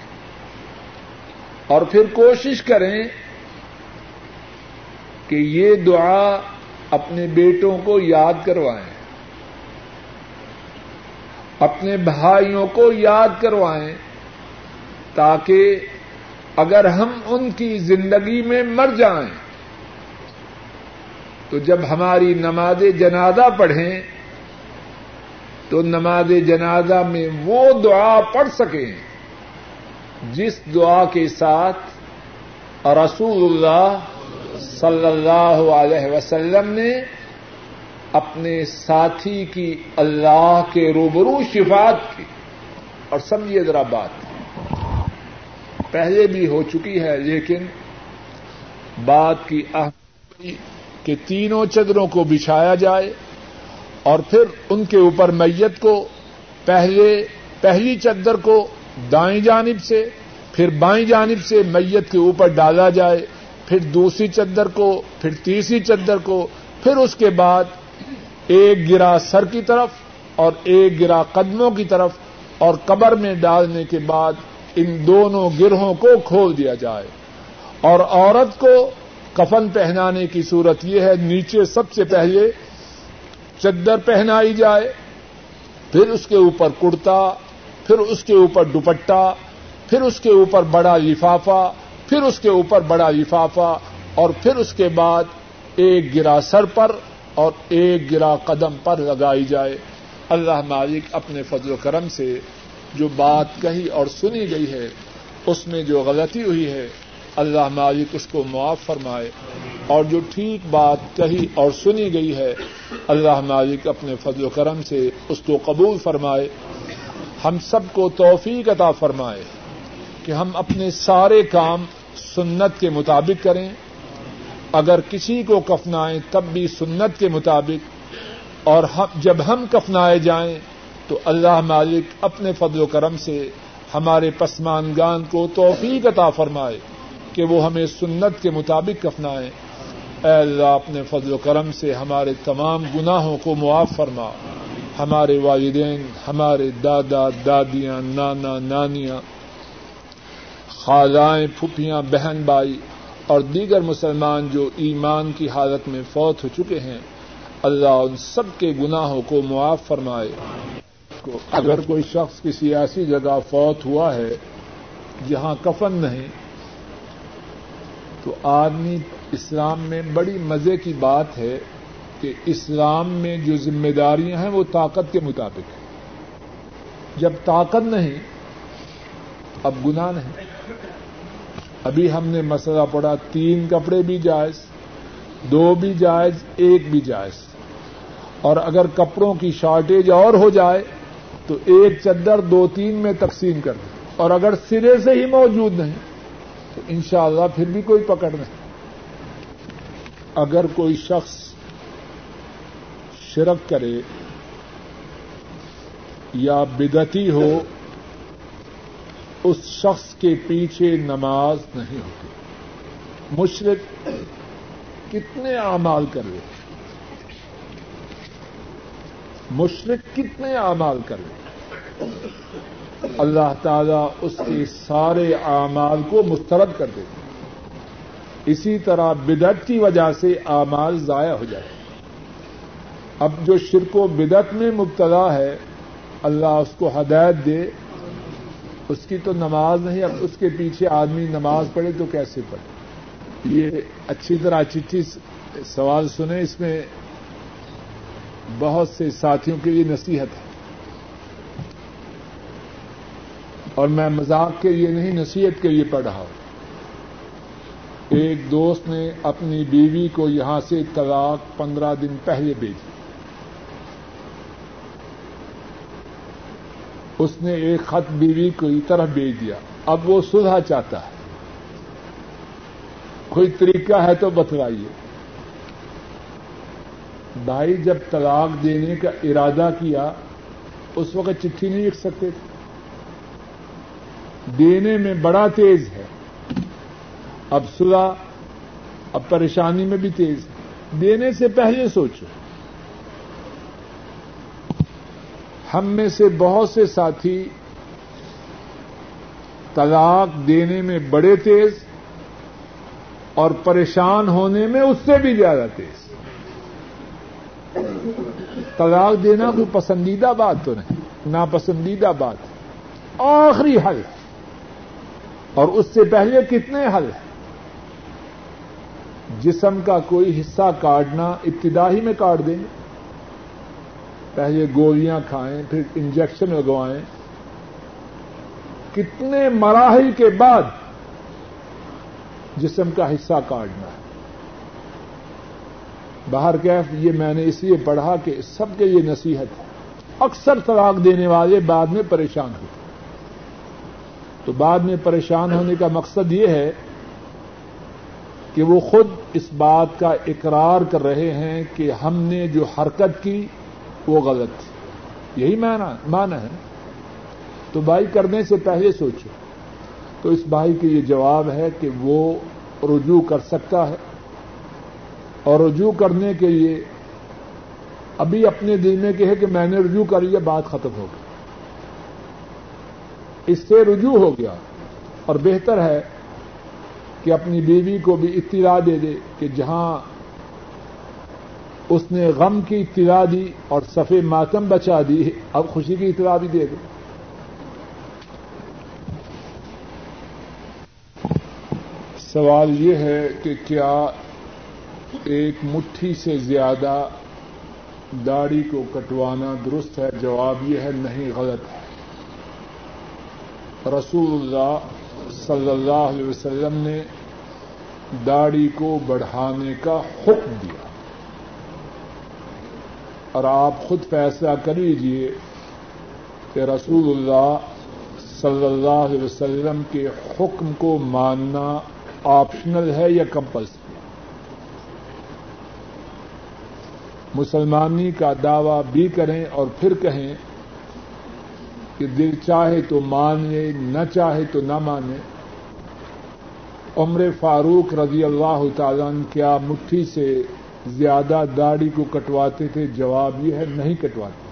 اور پھر کوشش کریں کہ یہ دعا اپنے بیٹوں کو یاد کروائیں۔ اپنے بھائیوں کو یاد کروائیں تاکہ اگر ہم ان کی زندگی میں مر جائیں تو جب ہماری نماز جنازہ پڑھیں تو نماز جنازہ میں وہ دعا پڑھ سکیں جس دعا کے ساتھ رسول اللہ صلی اللہ علیہ وسلم نے اپنے ساتھی کی اللہ کے روبرو شفات کی۔ اور سمجھیے ذرا بات۔ پہلے بھی ہو چکی ہے، لیکن بات کی اہم کہ تینوں چدروں کو بچھایا جائے اور پھر ان کے اوپر میت کو پہلے، پہلی چدر کو دائیں جانب سے، پھر بائیں جانب سے میت کے اوپر ڈالا جائے، پھر دوسری چدر کو، پھر تیسری چدر کو، پھر اس کے بعد ایک گرا سر کی طرف اور ایک گرا قدموں کی طرف اور قبر میں ڈالنے کے بعد ان دونوں گرہوں کو کھول دیا جائے۔ اور عورت کو کفن پہنانے کی صورت یہ ہے، نیچے سب سے پہلے چدر پہنائی جائے، پھر اس کے اوپر کرتا، پھر اس کے اوپر دوپٹہ، پھر اس کے اوپر بڑا لفافہ، پھر اس کے اوپر بڑا لفافہ، اور پھر اس کے بعد ایک گرا سر پر اور ایک گرا قدم پر لگائی جائے۔ اللہ مالک اپنے فضل و کرم سے جو بات کہی اور سنی گئی ہے، اس میں جو غلطی ہوئی ہے، اللہ مالک اس کو معاف فرمائے۔ اور جو ٹھیک بات کہی اور سنی گئی ہے، اللہ مالک اپنے فضل و کرم سے اس کو قبول فرمائے۔ ہم سب کو توفیق عطا فرمائے کہ ہم اپنے سارے کام سنت کے مطابق کریں۔ اگر کسی کو کفنائیں تب بھی سنت کے مطابق، اور جب ہم کفنائے جائیں تو اللہ مالک اپنے فضل و کرم سے ہمارے پسمانگان کو توفیق عطا فرمائے کہ وہ ہمیں سنت کے مطابق کفنائیں۔ اے اللہ، اپنے فضل و کرم سے ہمارے تمام گناہوں کو معاف فرما۔ ہمارے والدین، ہمارے دادا، دادیاں، نانا، نانیاں، خالائیں، پھپھیاں، بہن بھائی اور دیگر مسلمان جو ایمان کی حالت میں فوت ہو چکے ہیں، اللہ ان سب کے گناہوں کو معاف فرمائے۔ اگر کوئی شخص کسی ایسی جگہ فوت ہوا ہے، جہاں کفن نہیں، تو آدمی اسلام میں بڑی مزے کی بات ہے کہ اسلام میں جو ذمہ داریاں ہیں، وہ طاقت کے مطابق ہیں۔ جب طاقت نہیں، اب گنا نہیں۔ ابھی ہم نے مسئلہ پڑا تین کپڑے بھی جائز، دو بھی جائز، ایک بھی جائز۔ اور اگر کپڑوں کی شارٹیج اور ہو جائے، تو ایک چدر دو تین میں تقسیم کر دیں۔ اور اگر سرے سے ہی موجود نہیں، تو انشاءاللہ پھر بھی کوئی پکڑ نہیں۔ اگر کوئی شخص شرک کرے یا بدتی ہو اس شخص کے پیچھے نماز نہیں ہوتی۔ مشرق کتنے اعمال کر لے۔ مشرق کتنے اعمال کر لے۔ اللہ تعالیٰ اس کے سارے اعمال کو مسترد کر دیتے اسی طرح بدت کی وجہ سے اعمال ضائع ہو جائے۔ اب جو شرک و بدت میں مبتلا ہے، اللہ اس کو ہدایت دے۔ اس کی تو نماز نہیں، اب اس کے پیچھے آدمی نماز پڑھے تو کیسے پڑھے؟ یہ اچھی طرح چٹھی سوال سنیں، اس میں بہت سے ساتھیوں کے لیے نصیحت ہے۔ اور میں مذاق کے لیے نہیں، نصیحت کے لیے پڑھ رہا ہوں۔ ایک دوست نے اپنی بیوی کو یہاں سے طلاق پندرہ دن پہلے بھیجی۔ اس نے ایک خط بیوی کو طرف بھیج دیا۔ اب وہ سلح چاہتا ہے۔ کوئی طریقہ ہے تو بتلائیے۔ بھائی جب طلاق دینے کا ارادہ کیا، اس وقت چٹھی نہیں لکھ سکتے۔ تھے دینے میں بڑا تیز ہے۔ اب سلا اب پریشانی میں بھی تیز ہے۔ دینے سے پہلے سوچو۔ ہم میں سے بہت سے ساتھی طلاق دینے میں بڑے تیز اور پریشان ہونے میں اس سے بھی زیادہ تیز۔ طلاق دینا کوئی پسندیدہ بات تو نہیں، ناپسندیدہ بات۔ آخری حل۔ اور اس سے پہلے کتنے حل ہیں؟ جسم کا کوئی حصہ کاٹنا ابتدائی میں کاٹ دیں گے۔ پہلے گولیاں کھائیں، پھر انجیکشن لگوائیں۔ کتنے مراحل کے بعد جسم کا حصہ کاٹنا ہے۔ باہر کیف یہ میں نے اس لیے پڑھا کہ سب کے یہ نصیحت ہے۔ اکثر طلاق دینے والے بعد میں پریشان ہوتے تو بعد میں پریشان ہونے کا مقصد یہ ہے کہ وہ خود اس بات کا اقرار کر رہے ہیں کہ ہم نے جو حرکت کی وہ غلط تھی۔ یہی مانا ہے۔ تو بھائی کرنے سے پہلے سوچو۔ تو اس بھائی کے یہ جواب ہے کہ وہ رجوع کر سکتا ہے۔ اور رجوع کرنے کے لیے ابھی اپنے دل میں کہ ہے کہ میں نے رجوع کر لیا، بات ختم ہو گئی۔ اس سے رجوع ہو گیا۔ اور بہتر ہے کہ اپنی بیوی کو بھی اطلاع دے دے کہ جہاں اس نے غم کی اطلاع دی اور صفے ماتم بچا دی۔ اب خوشی کی اطلاع بھی دے دے سوال یہ ہے کہ کیا ایک مٹھی سے زیادہ داڑھی کو کٹوانا درست ہے؟ جواب یہ ہے نہیں، غلط ہے۔ رسول اللہ صلی اللہ علیہ وسلم نے داڑھی کو بڑھانے کا حکم دیا۔ اور آپ خود فیصلہ کر لیجیے کہ رسول اللہ صلی اللہ علیہ وسلم کے حکم کو ماننا آپشنل ہے یا کمپلسری مسلمانی کا دعوی بھی کریں اور پھر کہیں کہ دل چاہے تو مانے، نہ چاہے تو نہ مانے۔ عمر فاروق رضی اللہ تعالیٰ کیا مٹھی سے زیادہ داڑھی کو کٹواتے تھے جواب یہ ہے نہیں کٹواتے۔